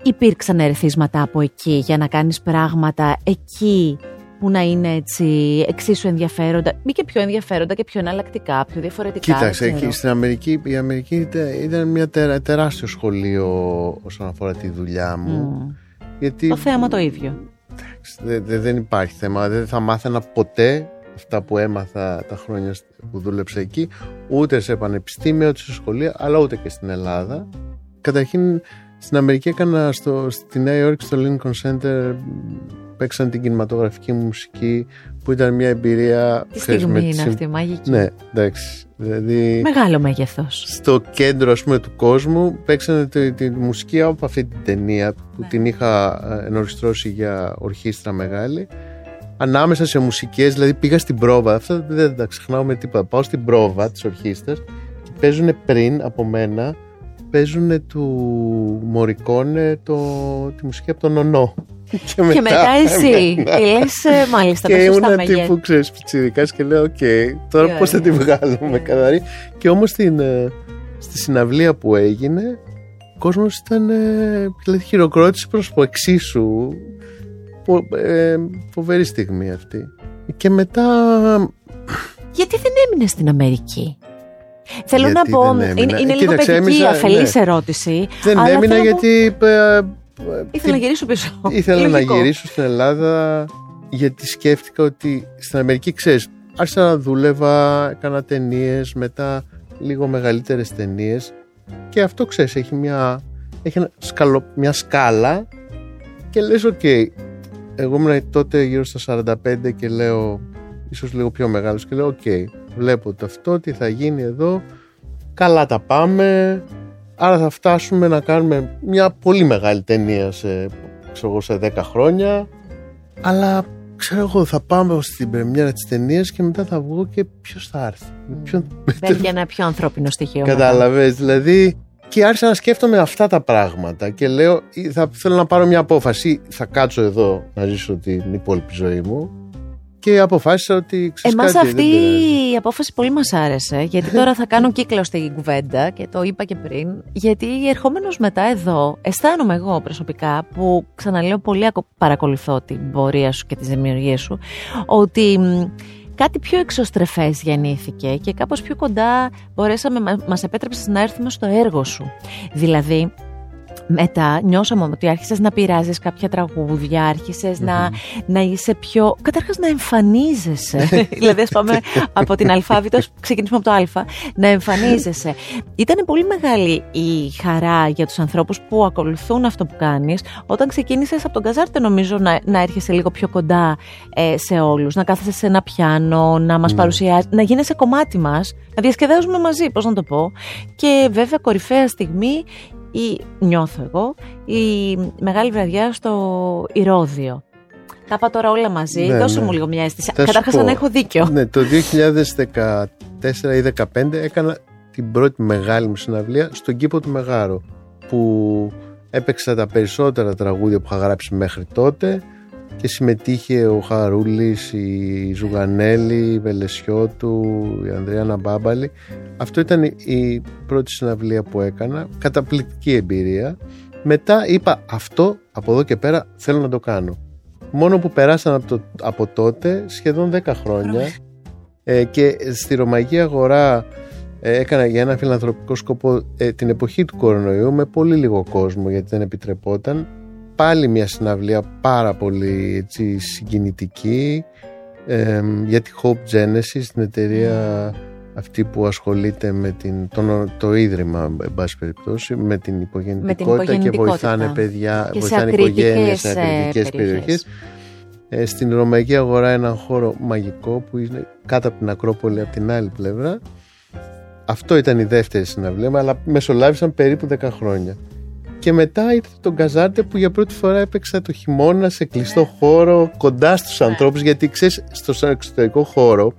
Υπήρξαν ερεθίσματα από εκεί για να κάνεις πράγματα εκεί που να είναι έτσι εξίσου ενδιαφέροντα ή και πιο ενδιαφέροντα και πιο εναλλακτικά, πιο διαφορετικά. Κοίταξε, δεν ξέρω. εκεί στην Αμερική, η Αμερική ήταν, ήταν μια τερα- τεράστιο σχολείο όσον αφορά τη δουλειά μου. Μμ. Γιατί Το θέαμα το ίδιο. δε- δε- δεν υπάρχει θέμα. Δεν θα μάθαινα ποτέ αυτά που έμαθα τα χρόνια σ- που δούλεψα εκεί, ούτε σε πανεπιστήμια, ούτε σε σχολεία, αλλά ούτε και στην Ελλάδα. Καταρχήν, στην Αμερική έκανα στο, στη Νέα Υόρκη, στο Lincoln Center, παίξαν την κινηματογραφική μου μουσική, που ήταν μια εμπειρία... Τι ξέρεις, με στιγμή τη είναι συμ- αυτή, μαγική. Ναι, εντάξει. Δηλαδή, Μεγάλο μέγεθος. στο κέντρο ας πούμε, του κόσμου παίξανε τη, τη μουσική από αυτή την ταινία που Ναι. την είχα ε, ενορχιστρώσει για ορχήστρα μεγάλη ανάμεσα σε μουσικές δηλαδή πήγα στην πρόβα αυτά δεν τα ξεχνάω με τίποτα πάω στην πρόβα της ορχήστρας και παίζουν πριν από μένα παίζουν του Μορικόνε το, τη μουσική από τον Ονό και μετά, Και μετά εσύ. εμένα. Και λες, ε, μάλιστα, Και τα σωστά ήμουν μεγέθη. τύπου, ξέρεις, πιτσιρικάς και λέω, οκ, τώρα Τι πώς θα τη ωραία. βγάλουμε Ναι. καθαρή. Και όμως στην, ε, στη συναυλία που έγινε, ο κόσμος ήταν, ε, δηλαδή χειροκρότησε προς το εξίσου. Φο- ε, φοβερή στιγμή αυτή. Και μετά, Γιατί δεν έμεινες στην Αμερική; Θέλω να Γιατί πω, δεν έμεινα. είναι, είναι λίγο Κοίταξε, παιδική, έμεινα, αφελής ναι. ερώτηση. δεν αλλά έμεινα θέλω να πω- γιατί... ε, ε, Ήθελα να γυρίσω πίσω. Ήθελα να Λογικό. γυρίσω στην Ελλάδα γιατί σκέφτηκα ότι στην Αμερική ξέρεις άρχισα να δούλευα, έκανα ταινίες, μετά λίγο μεγαλύτερες ταινίες και αυτό ξέρεις έχει μια, έχει ένα σκαλο- μια σκάλα και λες οκ εγώ ήμουν τότε γύρω στα 45 και λέω ίσως λίγο πιο μεγάλος και λέω οκ βλέπω το αυτό τι θα γίνει εδώ καλά τα πάμε άρα θα φτάσουμε να κάνουμε μια πολύ μεγάλη ταινία σε, ξέρω εγώ, σε 10 χρόνια αλλά ξέρω εγώ θα πάμε στην πρεμιέρα της ταινίας και μετά θα βγω και ποιος θα έρθει ποιον... Μπαίνει ένα πιο ανθρώπινο στοιχείο. μετά. Κατάλαβες, δηλαδή και άρχισα να σκέφτομαι αυτά τα πράγματα και λέω «Ή θα θέλω να πάρω μια απόφαση θα κάτσω εδώ να ζήσω την υπόλοιπη ζωή μου και αποφάσισα ότι ξέρεις Εμάς κάτι, αυτή δεν πειράζει. η απόφαση πολύ μας άρεσε γιατί τώρα θα κάνω κύκλο στην κουβέντα και το είπα και πριν γιατί ερχόμενος μετά εδώ αισθάνομαι εγώ προσωπικά που ξαναλέω πολύ ακο- παρακολουθώ την πορεία σου και τις δημιουργίες σου ότι μ, κάτι πιο εξωστρεφές γεννήθηκε και κάπως πιο κοντά μπορέσαμε, μα- μας επέτρεψες να έρθουμε στο έργο σου δηλαδή μετά νιώσαμε ότι άρχισες να πειράζεις κάποια τραγούδια, άρχισες να, να είσαι πιο... Καταρχάς να εμφανίζεσαι. δηλαδή ας πάμε από την αλφάβητο, ας ξεκινήσουμε από το α, να εμφανίζεσαι. Ήταν πολύ μεγάλη η χαρά για τους ανθρώπους που ακολουθούν αυτό που κάνεις. Όταν ξεκίνησες από τον Καζάρτε νομίζω να, να έρχεσαι λίγο πιο κοντά ε, σε όλους, να κάθεσαι σε ένα πιάνο, να μας Ναι. παρουσιάζει, να γίνεσαι κομμάτι μας, να διασκεδάζουμε μαζί, πώς να το πω. Και βέβαια κορυφαία στιγμή ή νιώθω εγώ η μεγάλη βραδιά στο Ηρώδιο. Τα είπα τώρα όλα μαζί. Ναι, Δώσε ναι. μου λίγο μια αίσθηση. Θα σου Καταρχάς πω. αν έχω δίκιο. Ναι, το 2014 ή 2015 έκανα την πρώτη μεγάλη μου συναυλία στον κήπο του Μεγάρου που έπαιξα τα περισσότερα τραγούδια που είχα γράψει μέχρι τότε και συμμετείχε ο Χαρούλης, η Ζουγανέλη, η Βελεσιώτου, η Ανδριάνα Μπάμπαλη. Αυτό ήταν η- η πρώτη συναυλία που έκανα, καταπληκτική εμπειρία. Μετά είπα αυτό από εδώ και πέρα θέλω να το κάνω. Μόνο που περάσαν από, το, από τότε σχεδόν 10 χρόνια ε, και στη Ρωμαϊκή Αγορά ε, έκανα για ένα φιλανθρωπικό σκοπό ε, την εποχή του κορονοϊού με πολύ λίγο κόσμο γιατί δεν επιτρεπόταν πάλι μια συναυλία πάρα πολύ έτσι, συγκινητική ε, για τη Hope Genesis την εταιρεία αυτή που ασχολείται με την, το, το ίδρυμα εν πάση περιπτώσει με την υπογεννητικότητα, και υπογεννητικότητα. βοηθάνε παιδιά Και σε βοηθάνε ακριτικές, οικογένειες σε ε, ακριτικές περιοχές. περιοχές ε, στην Ρωμαϊκή Αγορά έναν χώρο μαγικό που είναι κάτω από την Ακρόπολη από την άλλη πλευρά. Αυτό ήταν η δεύτερη συναυλία μου, αλλά μεσολάβησαν περίπου 10 χρόνια. Και μετά ήρθε τον Καζάρτε που για πρώτη φορά έπαιξα το χειμώνα σε κλειστό χώρο, κοντά στους ανθρώπους, γιατί ξέρεις, στο εξωτερικό χώρο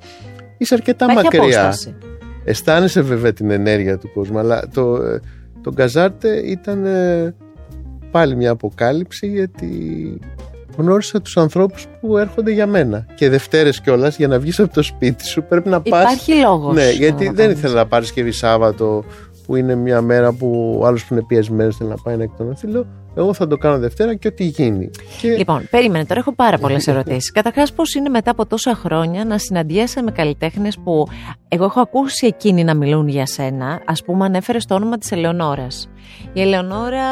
είσαι αρκετά Υπάρχει μακριά. απόσταση. Αισθάνεσαι βέβαια την ενέργεια του κόσμου, αλλά το, ε, το Γκαζάρτε ήταν ε, πάλι μια αποκάλυψη γιατί γνώρισα τους ανθρώπους που έρχονται για μένα. Και Δευτέρες κιόλας για να βγεις από το σπίτι σου πρέπει να πας... Υπάρχει λόγος. Ναι, να γιατί το δεν κάνεις. ήθελα να Παρασκευή Σάββατο που είναι μια μέρα που ο άλλος που είναι πιεσμένος θέλει να πάει να εκτονωθεί. Λέω, εγώ θα το κάνω Δευτέρα και ό,τι γίνει. Και Λοιπόν, περίμενε, τώρα έχω πάρα πολλές ερωτήσεις. Καταρχάς, πώς είναι μετά από τόσα χρόνια να συναντιέσαι με καλλιτέχνες που εγώ έχω ακούσει εκείνοι να μιλούν για σένα. Α πούμε, ανέφερε το όνομα της Ελεονόρας. Η Ελεονόρα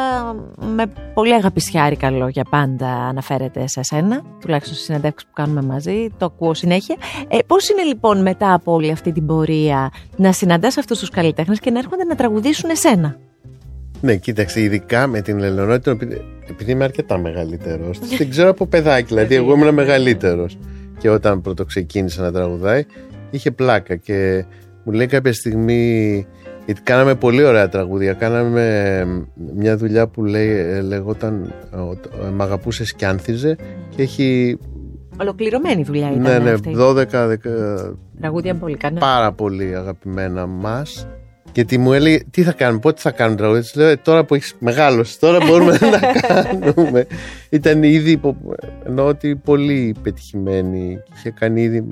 με πολύ αγαπησιάρικα λόγια πάντα αναφέρεται σε σένα, τουλάχιστον στις συνεντεύξεις που κάνουμε μαζί. Το ακούω συνέχεια. Ε, πώς είναι λοιπόν μετά από όλη αυτή την πορεία να συναντάς αυτούς τους καλλιτέχνες και να έρχονται να τραγουδήσουν εσένα; Ναι, κοίταξε, ειδικά με την Ελεονόρα, επειδή, επειδή είμαι αρκετά μεγαλύτερος. την ξέρω από παιδάκι, δηλαδή εγώ ήμουν μεγαλύτερος. Και όταν πρώτο ξεκίνησα να τραγουδάει, είχε πλάκα και μου λέει κάποια στιγμή. Γιατί κάναμε πολύ ωραία τραγούδια. Κάναμε μια δουλειά που λέει, ε, λεγόταν ε, Μ' αγαπούσες και άνθιζε και έχει. Ολοκληρωμένη δουλειά ήταν Ναι, ναι, αυτή. 12 δεκα- Τραγούδια πολύ κανένα. πάρα πολύ αγαπημένα μας. Γιατί μου έλεγε τι θα κάνουμε, πότε θα κάνουμε τραγούδια. Της λέω «Ε, τώρα που έχεις μεγάλωση, τώρα μπορούμε να κάνουμε. Ήταν ήδη υπο... εννοώ ότι πολύ πετυχημένη. Είχε κάνει ήδη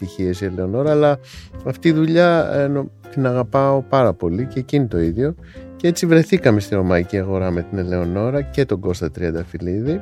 τυχίε η Ελεονόρα, αλλά αυτή η δουλειά ε, νο- την αγαπάω πάρα πολύ και εκείνη το ίδιο. Και έτσι βρεθήκαμε στη Ρωμαϊκή Αγορά με την Ελεονόρα και τον Κώστα Τριανταφυλλίδη.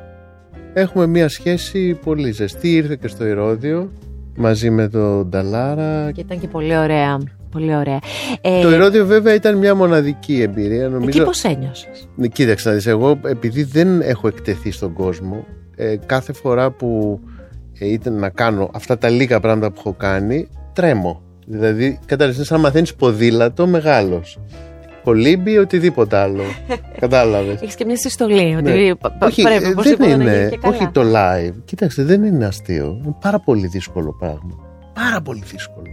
Έχουμε μια σχέση πολύ ζεστή. Ήρθε και στο Ηρώδιο μαζί με τον Νταλάρα Και ήταν και πολύ ωραία. Πολύ ωραία. Ε, Το Ηρώδιο βέβαια ήταν μια μοναδική εμπειρία. Εκεί Νομίζω... πώς ένιωσες; Ναι, Κοίταξε να δεις, εγώ επειδή δεν έχω εκτεθεί στον κόσμο, ε, κάθε φορά που ε, ήταν να κάνω αυτά τα λίγα πράγματα που έχω κάνει, τρέμω. Δηλαδή, κατάλαβες, είναι σαν να μαθαίνεις ποδήλατο μεγάλος. Κολύμπι ή οτιδήποτε άλλο. Κατάλαβες. Έχεις και μια συστολή. Ότι Ναι. πα- πα- όχι, πρέπει ε, οπωσδήποτε δεν να γίνει είναι, και καλά. όχι το live. Κοίταξε, δεν είναι αστείο. Είναι πάρα πολύ δύσκολο πράγμα. Πάρα πολύ δύσκολο.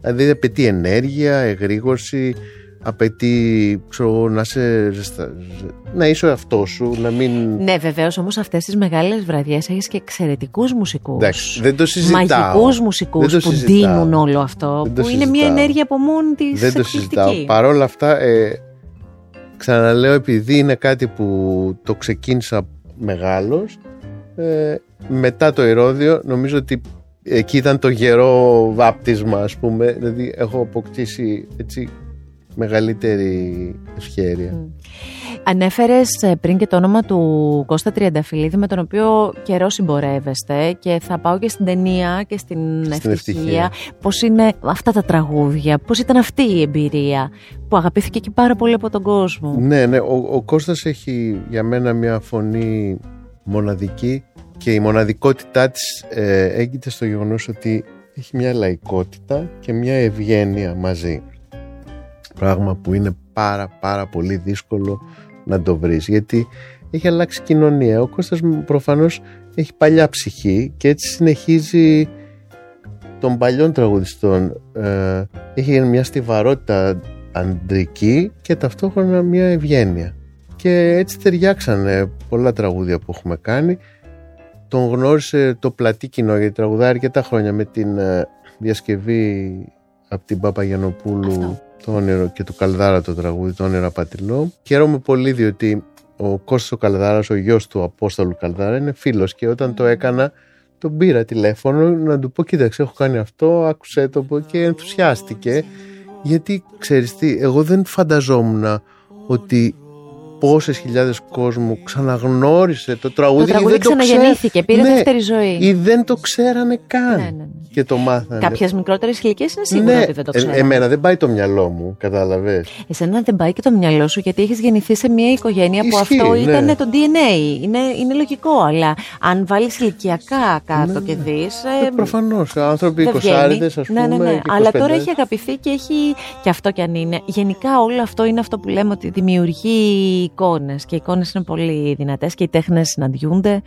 Δηλαδή απαιτεί ενέργεια, εγρήγορση, απαιτεί ξέρω, εγώ, να, σε, ζεστα- να είσαι ο εαυτός σου, να μην. Ναι, βεβαίως όμως αυτές τις μεγάλες βραδιές έχεις και εξαιρετικούς μουσικούς. Εντάξει, δεν το συζητάω. Μαγικούς μουσικού Δεν το που συζητάω. δίνουν όλο αυτό. Δεν το που είναι μια συζητάω. ενέργεια από μόνη της. Δεν το συζητάω. Παρ' όλα αυτά, ε, ξαναλέω, επειδή είναι κάτι που το ξεκίνησα μεγάλος, ε, μετά το Ηρώδιο, νομίζω ότι εκεί ήταν το γερό βάπτισμα, ας πούμε. Δηλαδή, έχω αποκτήσει έτσι μεγαλύτερη ευχέρεια. Ανέφερες πριν και το όνομα του Κώστα Τριανταφυλλίδη, με τον οποίο καιρό συμπορεύεστε και θα πάω και στην ταινία και στην, Στην ευτυχία. Ευτυχία. Πώς είναι αυτά τα τραγούδια, πώς ήταν αυτή η εμπειρία που αγαπήθηκε και πάρα πολύ από τον κόσμο; Ναι, ναι. Ο, ο Κώστας έχει για μένα μια φωνή μοναδική και η μοναδικότητά της ε, έγκυται στο γεγονός ότι έχει μια λαϊκότητα και μια ευγένεια μαζί. Πράγμα που είναι πάρα πάρα πολύ δύσκολο να το βρεις γιατί έχει αλλάξει κοινωνία. Ο Κώστας προφανώς έχει παλιά ψυχή και έτσι συνεχίζει των παλιών τραγουδιστών. Ε, έχει μια στιβαρότητα αντρική και ταυτόχρονα μια ευγένεια. Και έτσι ταιριάξανε πολλά τραγούδια που έχουμε κάνει. Τον γνώρισε το πλατή κοινό γιατί τραγουδάει αρκετά χρόνια με την ε, διασκευή από την Παπαγιανοπούλου Αυτό. Το όνειρο και του Καλδάρα το τραγούδι το όνειρο απατηλό. Χαίρομαι πολύ διότι ο Κώστας ο Καλδάρας, ο γιος του Απόστολου Καλδάρα είναι φίλος και όταν το έκανα τον πήρα τηλέφωνο να του πω κοίταξε έχω κάνει αυτό, άκουσε το πω και ενθουσιάστηκε. γιατί ξέρεις τι, εγώ δεν φανταζόμουν ότι πόσες χιλιάδες κόσμου ξαναγνώρισε το τραγούδι, Το ή τραγούδι δεν το ξαναγεννήθηκε, πήρε Ναι, δεύτερη ζωή. ή δεν το ξέρανε καν Ναι, ναι, ναι. και το μάθανε. Κάποιες μικρότερες ηλικίες είναι σίγουρα ναι, ότι δεν το ε- ξέρουν. εμένα δεν πάει το μυαλό μου, κατάλαβες. Εσένα δεν πάει και το μυαλό σου γιατί έχεις γεννηθεί σε μια οικογένεια που Ισχύει, αυτό ναι. ήταν το DNA. Είναι, είναι λογικό, αλλά αν βάλεις ηλικιακά κάτω και δεις. Ε, προφανώς, άνθρωποι δεν βγαίνει. εικοσάριδες ας πούμε. Ναι, ναι, ναι. και Αλλά τώρα 25. έχει αγαπηθεί και έχει. και αυτό κι αν είναι. Γενικά όλο αυτό είναι αυτό που λέμε ότι δημιουργεί εικόνες. Και οι εικόνες είναι πολύ δυνατές και οι τέχνες συναντιούνται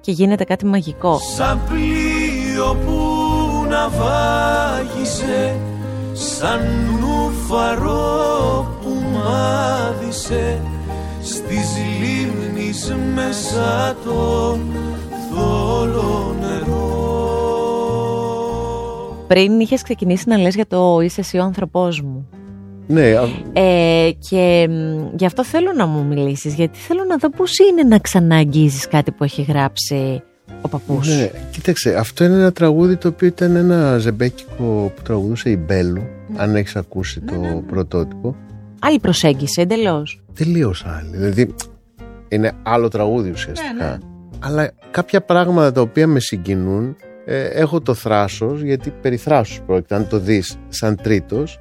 και γίνεται κάτι μαγικό. Σαν πλοίο που ναυάγησε Σαν νουφαρό που μάδισε στις λίμνης μέσα το θόλο νερό Πριν είχες ξεκινήσει να λες για το είσαι εσύ ο άνθρωπός μου Ναι, α- ε, και μ, γι' αυτό θέλω να μου μιλήσεις γιατί θέλω να δω πώς είναι να ξανααγγίζεις κάτι που έχει γράψει ο παππούς ναι, κοίταξε, αυτό είναι ένα τραγούδι το οποίο ήταν ένα ζεμπέκικο που τραγουδούσε η Μπέλου, αν έχεις ακούσει το πρωτότυπο. Άλλη προσέγγιση εντελώς Τελείως άλλη. Δηλαδή, είναι άλλο τραγούδι ουσιαστικά. Αλλά κάποια πράγματα τα οποία με συγκινούν, ε, έχω το θράσος, γιατί περί θράσους πρόκειται, αν το δεις σαν τρίτος,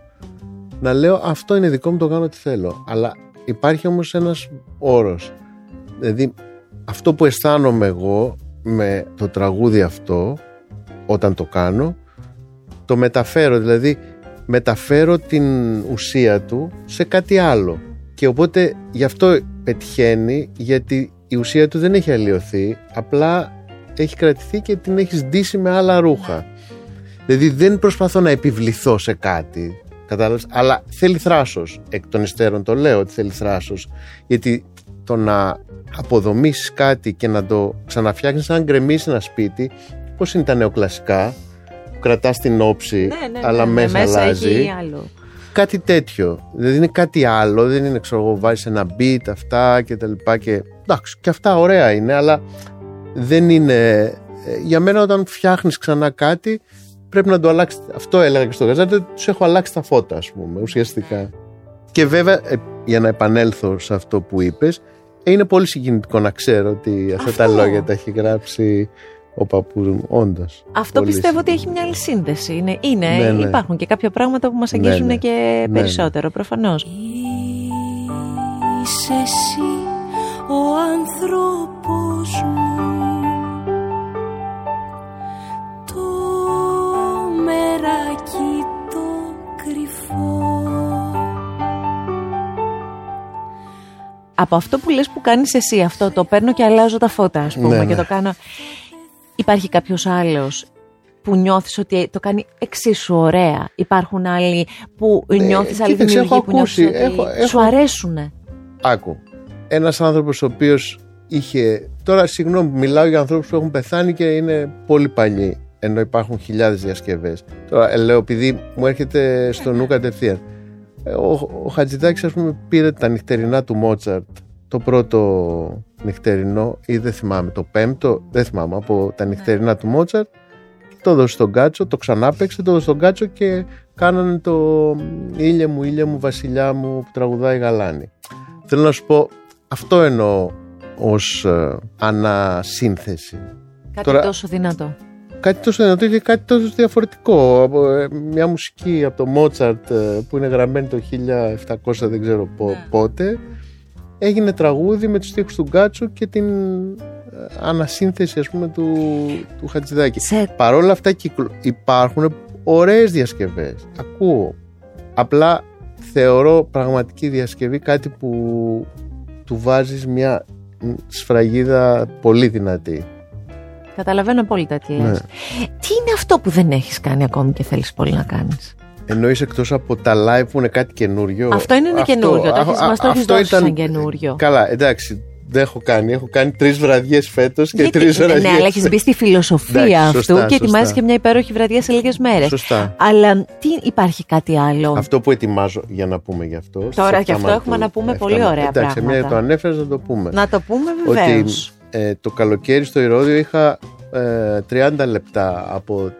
να λέω αυτό είναι δικό μου, το κάνω ό,τι θέλω. Αλλά υπάρχει όμως ένας όρος. Δηλαδή, αυτό που αισθάνομαι εγώ με το τραγούδι αυτό, όταν το κάνω, το μεταφέρω. Δηλαδή, μεταφέρω την ουσία του σε κάτι άλλο. Και οπότε γι' αυτό πετυχαίνει, γιατί η ουσία του δεν έχει αλλοιωθεί, απλά έχει κρατηθεί και την έχει ντύσει με άλλα ρούχα. Δηλαδή δεν προσπαθώ να επιβληθώ σε κάτι, κατάλαβες, αλλά θέλει θράσος. Εκ των υστέρων το λέω ότι θέλει θράσος, γιατί το να αποδομήσεις κάτι και να το ξαναφτιάξεις σαν να γκρεμίσεις ένα σπίτι, πώς είναι τα νεοκλασικά, που κρατάς την όψη, αλλά μέσα, αλλάζει έχει άλλο κάτι τέτοιο. Δηλαδή είναι κάτι άλλο, δεν είναι ξέρω εγώ βάζεις ένα beat αυτά και τα λοιπά και εντάξει και αυτά ωραία είναι αλλά δεν είναι ε, για μένα όταν φτιάχνεις ξανά κάτι πρέπει να το αλλάξει αυτό έλεγα και στο γαζάρι τους έχω αλλάξει τα φώτα ας πούμε ουσιαστικά και βέβαια ε, για να επανέλθω σε αυτό που είπες ε, είναι πολύ συγκινητικό να ξέρω ότι αυτά τα Αυτό. λόγια τα έχει γράψει ο παππούς μου όντως Αυτό Πολύ πιστεύω ότι συγκινητικό. έχει μια άλλη σύνδεση. Είναι, είναι Ναι, ναι. υπάρχουν και κάποια πράγματα που μας Ναι, αγγίζουν ναι. και Ναι, περισσότερο, προφανώς. Είσαι εσύ ο άνθρωπος μου Από αυτό που λες που κάνεις εσύ αυτό, το παίρνω και αλλάζω τα φώτα, ας πούμε, Ναι, και ναι. το κάνω. Υπάρχει κάποιος άλλος που νιώθεις ότι το κάνει εξίσου ωραία. Υπάρχουν άλλοι που νιώθεις, άλλοι Ε, κοίταξε, δημιουργοί έχω που νιώθεις ακούσει, ότι έχω- έχω- σου αρέσουνε. Άκου. Ένας άνθρωπος ο οποίος είχε. Τώρα, συγγνώμη, που μιλάω για ανθρώπους που έχουν πεθάνει και είναι πολύ παλιοί. Ενώ υπάρχουν χιλιάδες διασκευές. Τώρα, ε, λέω, επειδή μου έρχεται στο νου κατευθείαν. Ε, Ο, ο Χατζηδάκης, ας πούμε, πήρε τα νυχτερινά του Μότσαρτ. Το πρώτο νυχτερινό, ή δεν θυμάμαι, το πέμπτο, δεν θυμάμαι, από τα νυχτερινά του Μότσαρτ. Το έδωσε στον Κάτσο, το ξανάπαιξε, το έδωσε στον Κάτσο και κάνανε το «Ήλια μου, ήλια μου, βασιλιά μου» που τραγουδάει γαλάνη. Θέλω να σου πω, αυτό εννοώ ως ε, ανασύνθεση. Κάτι Τώρα- τόσο δυνατό. Κάτι τόσο δυνατό και κάτι τόσο διαφορετικό. Από, ε, μια μουσική από το Μότσαρτ ε, που είναι γραμμένη το 1700 δεν ξέρω πο- Ναι. πότε έγινε τραγούδι με τους στίχους του Γκάτσου και την ε, ανασύνθεση ας πούμε του, του Χατζηδάκη. Σε Παρόλα αυτά κυκλο- υπάρχουν ωραίες διασκευές. Ακούω. Απλά θεωρώ πραγματική διασκευή κάτι που του βάζεις μια μ, σφραγίδα πολύ δυνατή. Καταλαβαίνω απόλυτα τι λες. Ναι. Τι είναι αυτό που δεν έχεις κάνει ακόμη και θέλεις πολύ να κάνεις; Εννοείς εκτός από τα live που είναι κάτι καινούριο; Αυτό είναι ένα καινούριο, το έχεις- α- μας το έχεις αυτό δώσει σαν καινούριο. Καλά, εντάξει. Δεν έχω κάνει. Έχω κάνει τρεις βραδιές φέτος και Γιατί- τρεις βραδιές. ναι, αλλά έχεις μπει στη φιλοσοφία Εντάξει, αυτού σωστά, και ετοιμάζει σωστά. και μια υπέροχη βραδιά σε λίγες μέρες. Σωστά. Αλλά τι υπάρχει κάτι άλλο; Αυτό που ετοιμάζω για να πούμε γι' αυτό. στις Τώρα 7 γι' αυτό Μαρτίου. έχουμε να πούμε 7 πολύ Μαρτίου. ωραία Εντάξει, πράγματα. μια το ανέφερες να το πούμε. Να το πούμε βεβαίως. Ότι ε, το καλοκαίρι στο Ηρώδιο είχα ε, 30 λεπτά από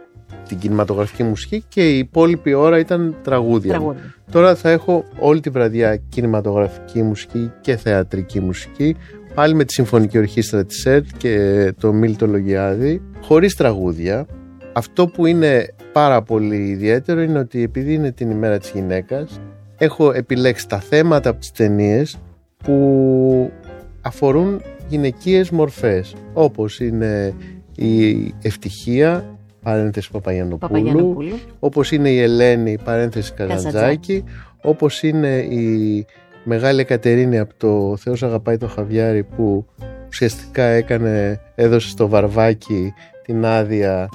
την κινηματογραφική μουσική και η υπόλοιπη ώρα ήταν τραγούδια. Τραγούδι. Τώρα θα έχω όλη τη βραδιά κινηματογραφική μουσική και θεατρική μουσική πάλι με τη Συμφωνική Ορχήστρα της ΕΡΤ και το Μίλτο Λογιάδη χωρίς τραγούδια. Αυτό που είναι πάρα πολύ ιδιαίτερο είναι ότι επειδή είναι την ημέρα της γυναίκας έχω επιλέξει τα θέματα από τις ταινίες που αφορούν γυναικείες μορφές όπως είναι η ευτυχία παρένθεση Παπαγιανοπούλου, Παπαγιανοπούλου. όπως είναι η Ελένη παρένθεση Καζαντζάκη. Καζαντζάκη όπως είναι η Μεγάλη Εκατερίνη από το Θεός αγαπάει το Χαβιάρι που ουσιαστικά έκανε, έδωσε στο Βαρβάκι την άδεια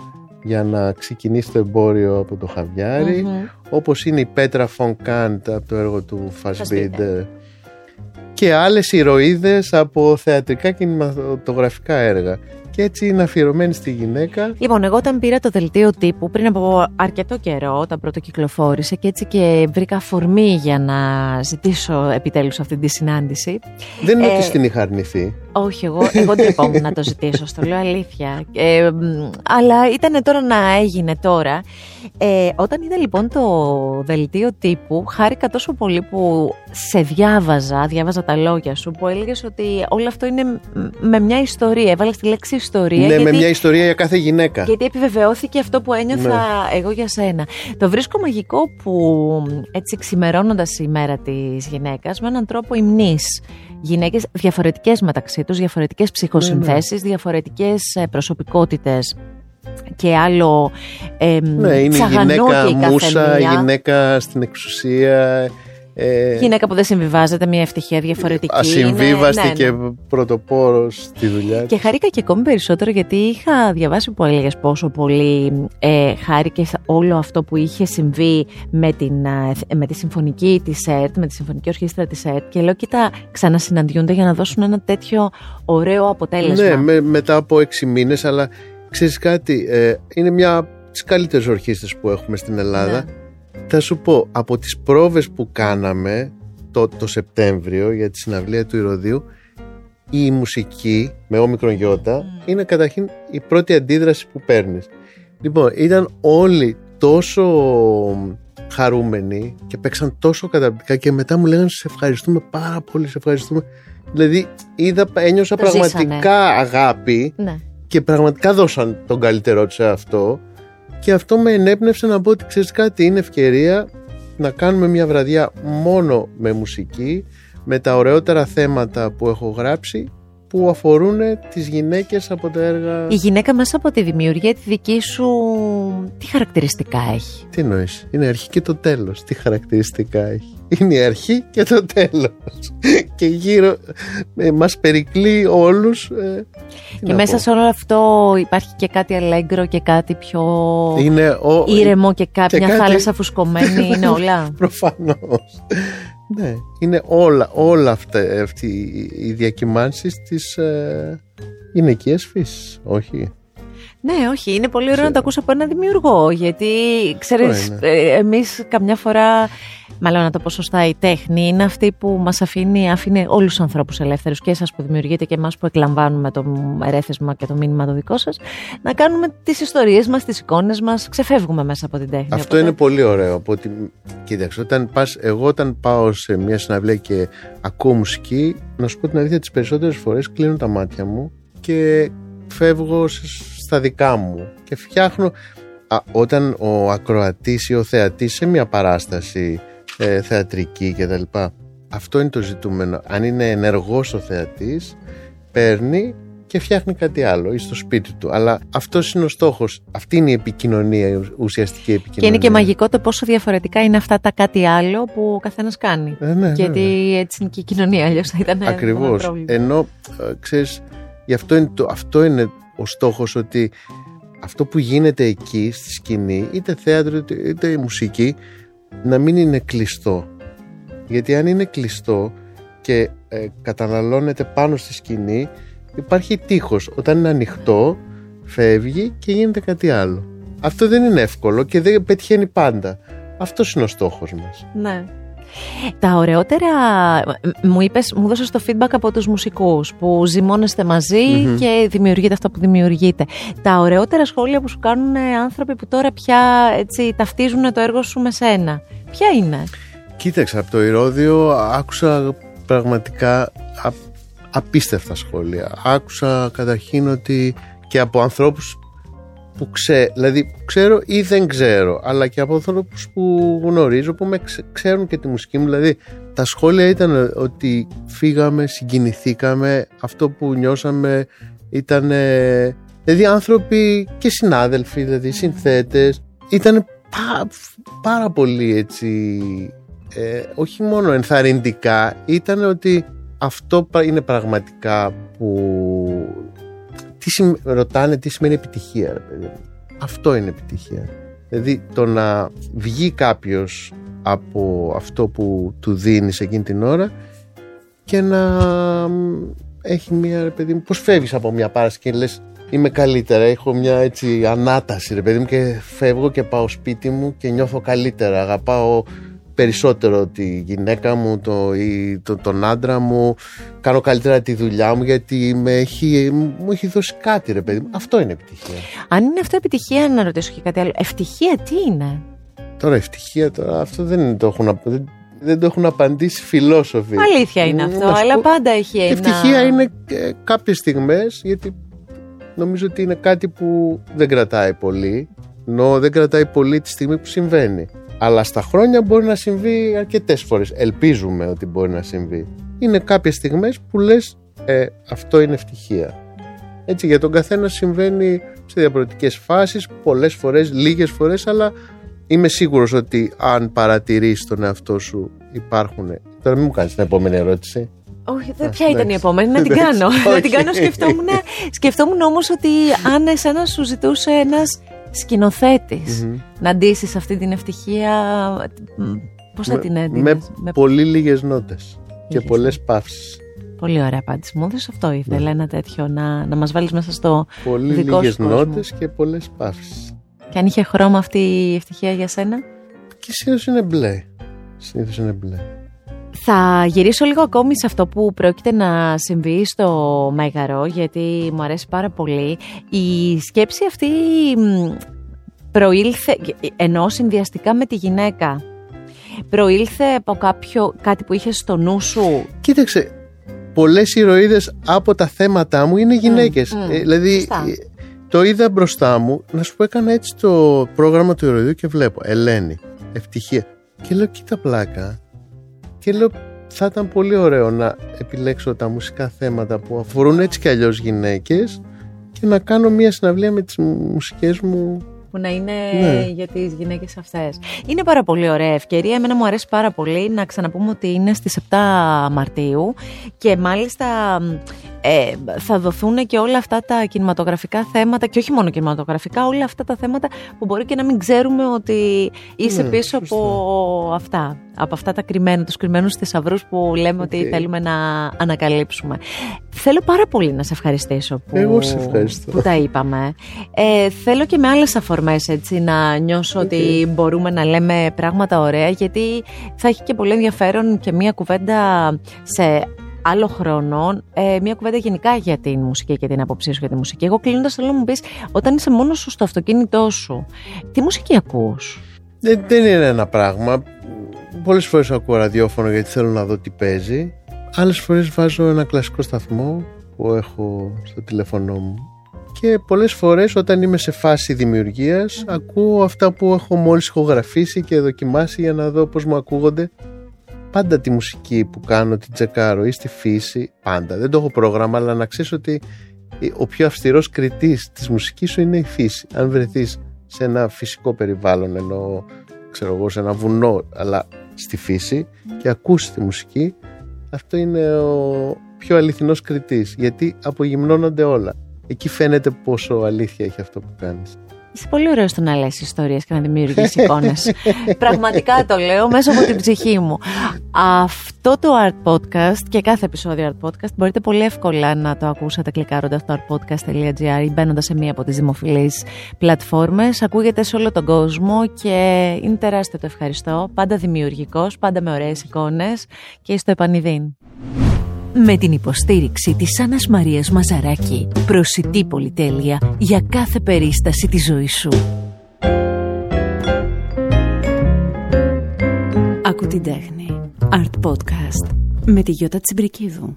για να ξεκινήσει το εμπόριο από το Χαβιάρι Μμμ. όπως είναι η Πέτρα Φον Καντ από το έργο του Φασμπίντ Fassbinder. Και άλλες ηρωίδες από θεατρικά κινηματογραφικά έργα και έτσι είναι αφιερωμένη στη γυναίκα. Λοιπόν, εγώ όταν πήρα το δελτίο τύπου πριν από αρκετό καιρό, όταν πρώτο κυκλοφόρησε και έτσι και βρήκα αφορμή για να ζητήσω επιτέλους αυτή τη συνάντηση. Δεν είναι Ε, ότι στην είχα αρνηθεί. Όχι, εγώ, εγώ ντρεπόμουν να το ζητήσω, στο λέω αλήθεια. Ε, μ, αλλά ήταν τώρα να έγινε τώρα. Ε, όταν είδα λοιπόν το δελτίο τύπου, χάρηκα τόσο πολύ που σε διάβαζα, διάβαζα τα λόγια σου, που έλεγες ότι όλο αυτό είναι μ- με μια ιστορία. Έβαλα τη λέξη ιστορία. ναι, με γιατί- μια ιστορία για κάθε γυναίκα. γιατί επιβεβαιώθηκε αυτό που ένιωθα Ναι. εγώ για σένα. Το βρίσκω μαγικό που έτσι ξημερώνοντας η μέρα της γυναίκας με έναν τρόπο υμνής γυναίκες διαφορετικές μεταξύ τους, διαφορετικές ψυχοσυνθέσεις, διαφορετικές ε, προσωπικότητες και άλλο ε, Ναι, είναι η τσαγανό γυναίκα και η μουσα, η καθεμία. γυναίκα στην εξουσία. Ε, Γυναίκα που δεν συμβιβάζεται, μια ευτυχία διαφορετική. ασυμβίβαστη Είναι- ναι, και ναι. πρωτοπόρος στη δουλειά Και της. χαρήκα και ακόμη περισσότερο γιατί είχα διαβάσει που έλεγες πόσο πολύ ε, χάρηκε όλο αυτό που είχε συμβεί με, την, ε, με τη συμφωνική της ΕΡΤ, με τη συμφωνική ορχήστρα της ΕΡΤ. Και λέω, κοίτα, ξανασυναντιούνται για να δώσουν ένα τέτοιο ωραίο αποτέλεσμα. Ναι, με, μετά από έξι μήνες, αλλά ξέρεις κάτι, ε, είναι μια από τις καλύτερες ορχήστρες που έχουμε στην Ελλάδα. Ναι. Θα σου πω, από τις πρόβες που κάναμε το, το Σεπτέμβριο για τη συναυλία του Ηρωδίου, η μουσική με όμικρον γιώτα είναι καταρχήν η πρώτη αντίδραση που παίρνεις. Λοιπόν, ήταν όλοι τόσο χαρούμενοι και παίξαν τόσο καταπληκτικά και μετά μου λέγανε σε ευχαριστούμε πάρα πολύ, σε ευχαριστούμε. Δηλαδή είδα, ένιωσα Το ζήσανε. πραγματικά αγάπη Ναι. και πραγματικά δώσαν τον καλύτερό τους σε αυτό και αυτό με ενέπνευσε να πω ότι ξέρεις κάτι είναι ευκαιρία να κάνουμε μια βραδιά μόνο με μουσική με τα ωραιότερα θέματα που έχω γράψει που αφορούν τις γυναίκες από τα έργα Η γυναίκα μέσα από τη δημιουργία τη δική σου, τι χαρακτηριστικά έχει; τι εννοείς, είναι η αρχή και το τέλος τι χαρακτηριστικά έχει; Είναι η αρχή και το τέλος και γύρω ε, μας περικλεί όλους ε, τι Και να μέσα πω. σε όλο αυτό υπάρχει και κάτι αλέγκρο και κάτι πιο είναι ο, ήρεμο και, κάποια και κάτι- θάλασσα φουσκωμένη. είναι όλα. Προφανώς. Ναι, είναι όλα, όλα αυτά αυτοί οι- οι διακυμάνσεις της ε, γυναικείας φύσης, όχι; Ναι, όχι. Είναι πολύ ωραίο Ξέρω. να το ακούς από ένα δημιουργό. Γιατί ξέρεις, είναι. ε, εμείς καμιά φορά. Μάλλον να το πω σωστά, η τέχνη είναι αυτή που μας αφήνει, αφήνει όλους τους ανθρώπους ελεύθερους και εσάς που δημιουργείτε και εμάς που εκλαμβάνουμε το ερέθισμα και το μήνυμα το δικό σας να κάνουμε τις ιστορίες μας, τις εικόνες μας, ξεφεύγουμε μέσα από την τέχνη. Αυτό Οπότε- είναι πολύ ωραίο. Από ότι, κοίταξε, όταν πας, εγώ όταν πάω σε μια συναυλία και ακούω μουσική, να σου πω την αλήθεια, τις περισσότερες φορές κλείνω τα μάτια μου και φεύγω σ- στα δικά μου και φτιάχνω. Α, όταν ο ακροατής ή ο θεατής σε μια παράσταση ε, θεατρική κτλ. Αυτό είναι το ζητούμενο. Αν είναι ενεργός ο θεατής, παίρνει και φτιάχνει κάτι άλλο ή στο σπίτι του. Αλλά αυτός είναι ο στόχος. Αυτή είναι η επικοινωνία, η ουσιαστική επικοινωνία. Και είναι και μαγικό το πόσο διαφορετικά είναι αυτά τα κάτι άλλο που ο καθένας κάνει. Ε, ναι, Γιατί έτσι είναι και η κοινωνία, αλλιώς θα ήταν ένα Ακριβώς. πρόβλημα. Ενώ, ε, ξέρεις, γι' αυτό είναι, το, αυτό είναι ο στόχος ότι αυτό που γίνεται εκεί στη σκηνή, είτε θέατρο είτε, είτε η μουσική, να μην είναι κλειστό. Γιατί αν είναι κλειστό και ε, καταναλώνεται πάνω στη σκηνή, υπάρχει τείχος. Όταν είναι ανοιχτό, φεύγει και γίνεται κάτι άλλο. Αυτό δεν είναι εύκολο και δεν πετυχαίνει πάντα. Αυτός είναι ο στόχος μας. Ναι. Τα ωραιότερα, μ- μου είπες, μου δώσες το feedback από τους μουσικούς που ζυμώνεστε μαζί Μμμ. και δημιουργείτε αυτό που δημιουργείτε. Τα ωραιότερα σχόλια που σου κάνουν άνθρωποι που τώρα πια έτσι ταυτίζουν το έργο σου με σένα. Ποια είναι; Κοίταξε, από το Ηρώδιο άκουσα πραγματικά α, απίστευτα σχόλια. Άκουσα καταρχήν ότι και από ανθρώπους που ξέ, δηλαδή ξέρω ή δεν ξέρω, αλλά και από ανθρώπους που γνωρίζω που με ξε- ξέρουν και τη μουσική μου. Δηλαδή τα σχόλια ήταν ότι φύγαμε, συγκινηθήκαμε, αυτό που νιώσαμε ήταν... Δηλαδή άνθρωποι και συνάδελφοι, δηλαδή συνθέτες, ήταν πά, πάρα πολύ έτσι ε, όχι μόνο ενθαρρυντικά ήταν ότι αυτό πρα- είναι πραγματικά που τι σημ- ρωτάνε τι σημαίνει επιτυχία ρε παιδί μου. αυτό είναι επιτυχία δηλαδή το να βγει κάποιος από αυτό που του δίνεις εκείνη την ώρα και να μ, έχει μια, ρε παιδί μου, πώς φεύγεις από μια πάραση και λες είμαι καλύτερα, έχω μια έτσι ανάταση ρε παιδί μου και φεύγω και πάω σπίτι μου και νιώθω καλύτερα, αγαπάω περισσότερο τη γυναίκα μου, το, ή το, τον άντρα μου, κάνω καλύτερα τη δουλειά μου γιατί με έχει, μου έχει δώσει κάτι ρε παιδί μου. Αυτό είναι επιτυχία. Αν είναι αυτό επιτυχία, να ρωτήσω και κάτι άλλο. Ευτυχία τι είναι; Τώρα ευτυχία, τώρα αυτό δεν το έχουν, απ- δεν, δεν το έχουν απαντήσει φιλόσοφοι. Αλήθεια είναι Μ, αυτό, να σου αλλά πω, πάντα έχει ένα. Ευτυχία είναι ε, κάποιες στιγμές γιατί νομίζω ότι είναι κάτι που δεν κρατάει πολύ ενώ δεν κρατάει πολύ τη στιγμή που συμβαίνει αλλά στα χρόνια μπορεί να συμβεί αρκετές φορές ελπίζουμε ότι μπορεί να συμβεί είναι κάποιες στιγμές που λες ε, αυτό είναι ευτυχία έτσι για τον καθένα συμβαίνει σε διαφορετικές φάσεις πολλές φορές, λίγες φορές αλλά είμαι σίγουρος ότι αν παρατηρείς τον εαυτό σου υπάρχουν τώρα μην μου κάνεις την επόμενη ερώτηση Όχι, δεν, Α, ποια ήταν η εντάξει. επόμενη, να την Εντάξει. κάνω. να την Όχι. κάνω, σκεφτόμουν. Σκεφτόμουν όμως ότι αν εσένα σου ζητούσε ένας σκηνοθέτης Μμμ. να ντύσεις αυτή την ευτυχία. Πώς θα Με- την έδινες; Με, πολύ λίγες νότες και Λίγες πολλές παύσεις. Πολύ ωραία απάντηση. Μου έδωσε αυτό ήθελε ένα τέτοιο να, να μας βάλεις μέσα στο. Πολύ Δικό σου λίγες κόσμο. νότες και πολλές παύσεις. Και αν είχε χρώμα αυτή η ευτυχία για σένα; Και συνήθως είναι μπλε. Συνήθως είναι μπλε. Θα γυρίσω λίγο ακόμη σε αυτό που πρόκειται να συμβεί στο Μέγαρο γιατί μου αρέσει πάρα πολύ. Η σκέψη αυτή μ, προήλθε, ενώ συνδυαστικά με τη γυναίκα, προήλθε από κάποιο, κάτι που είχε στο νου σου; Κοίταξε, πολλές ηρωίδες από τα θέματα μου είναι γυναίκες. μμ. Ε, δηλαδή, Σωστά. ε, το είδα μπροστά μου, να σου πω έκανα έτσι το πρόγραμμα του ηρωιδίου και βλέπω Ελένη, ευτυχία. Και λέω κοίτα πλάκα. Και λέω θα ήταν πολύ ωραίο να επιλέξω τα μουσικά θέματα που αφορούν έτσι κι αλλιώς γυναίκες και να κάνω μια συναυλία με τις μουσικές μου Που να είναι Ναι. για τις γυναίκες αυτές. Είναι πάρα πολύ ωραία ευκαιρία. Εμένα μου αρέσει πάρα πολύ να ξαναπούμε ότι είναι στις 7 Μαρτίου και μάλιστα ε, θα δοθούν και όλα αυτά τα κινηματογραφικά θέματα και όχι μόνο κινηματογραφικά, όλα αυτά τα θέματα που μπορεί και να μην ξέρουμε ότι είσαι Ναι, πίσω σωστά. από αυτά. Από αυτά τα κρυμμένα, τους κρυμμένους θησαυρούς που λέμε ότι Οκ. θέλουμε να ανακαλύψουμε. Θέλω πάρα πολύ να σε ευχαριστήσω που, Εγώ σε ευχαριστώ. που τα είπαμε. Ε, θέλω και με άλλες αφορμές έτσι να νιώσω ότι μπορούμε να λέμε πράγματα ωραία γιατί θα έχει και πολύ ενδιαφέρον και μία κουβέντα σε άλλο χρόνο, ε, μία κουβέντα γενικά για την μουσική και την άποψή σου για τη μουσική. Εγώ κλείνοντας θέλω να μου πεις, όταν είσαι μόνος σου στο αυτοκίνητό σου, τι μουσική ακούς; Δεν, δεν είναι ένα πράγμα. Πολλές φορές ακούω ραδιόφωνο γιατί θέλω να δω τι παίζει. Άλλες φορές βάζω ένα κλασικό σταθμό που έχω στο τηλέφωνό μου. Και πολλές φορές όταν είμαι σε φάση δημιουργίας ακούω αυτά που έχω μόλις ηχογραφήσει και δοκιμάσει για να δω πώς μου ακούγονται. Πάντα τη μουσική που κάνω, την τσεκάρω ή στη φύση, πάντα. Δεν το έχω πρόγραμμα, αλλά να ξέρεις ότι ο πιο αυστηρός κριτής της μουσικής σου είναι η φύση. Αν βρεθείς σε ένα φυσικό περιβάλλον, ενώ ξέρω εγώ, σε ένα βουνό, αλλά στη φύση και ακούσει τη μουσική, αυτό είναι ο πιο αληθινός κριτής, γιατί απογυμνώνονται όλα. Εκεί φαίνεται πόσο αλήθεια έχει αυτό που κάνεις. Είσαι πολύ ωραίος στο να λες ιστορίες και να δημιουργείς εικόνες. Πραγματικά το λέω μέσα από την ψυχή μου. Αυτό το Art Podcast και κάθε επεισόδιο Art Podcast μπορείτε πολύ εύκολα να το ακούσετε κλικάροντας στο artpodcast.gr ή μπαίνοντας σε μία από τις δημοφιλείς πλατφόρμες. Ακούγεται σε όλο τον κόσμο και είναι τεράστιο το ευχαριστώ. Πάντα δημιουργικός, πάντα με ωραίες εικόνες και στο επανειδήν. Με την υποστήριξη της Άννας Μαρίας Μαζαράκη. Προσιτή πολυτέλεια για κάθε περίσταση της ζωής σου. Ακού την τέχνη. Art Podcast. Με τη Γιώτα Τσιμπρικίδου.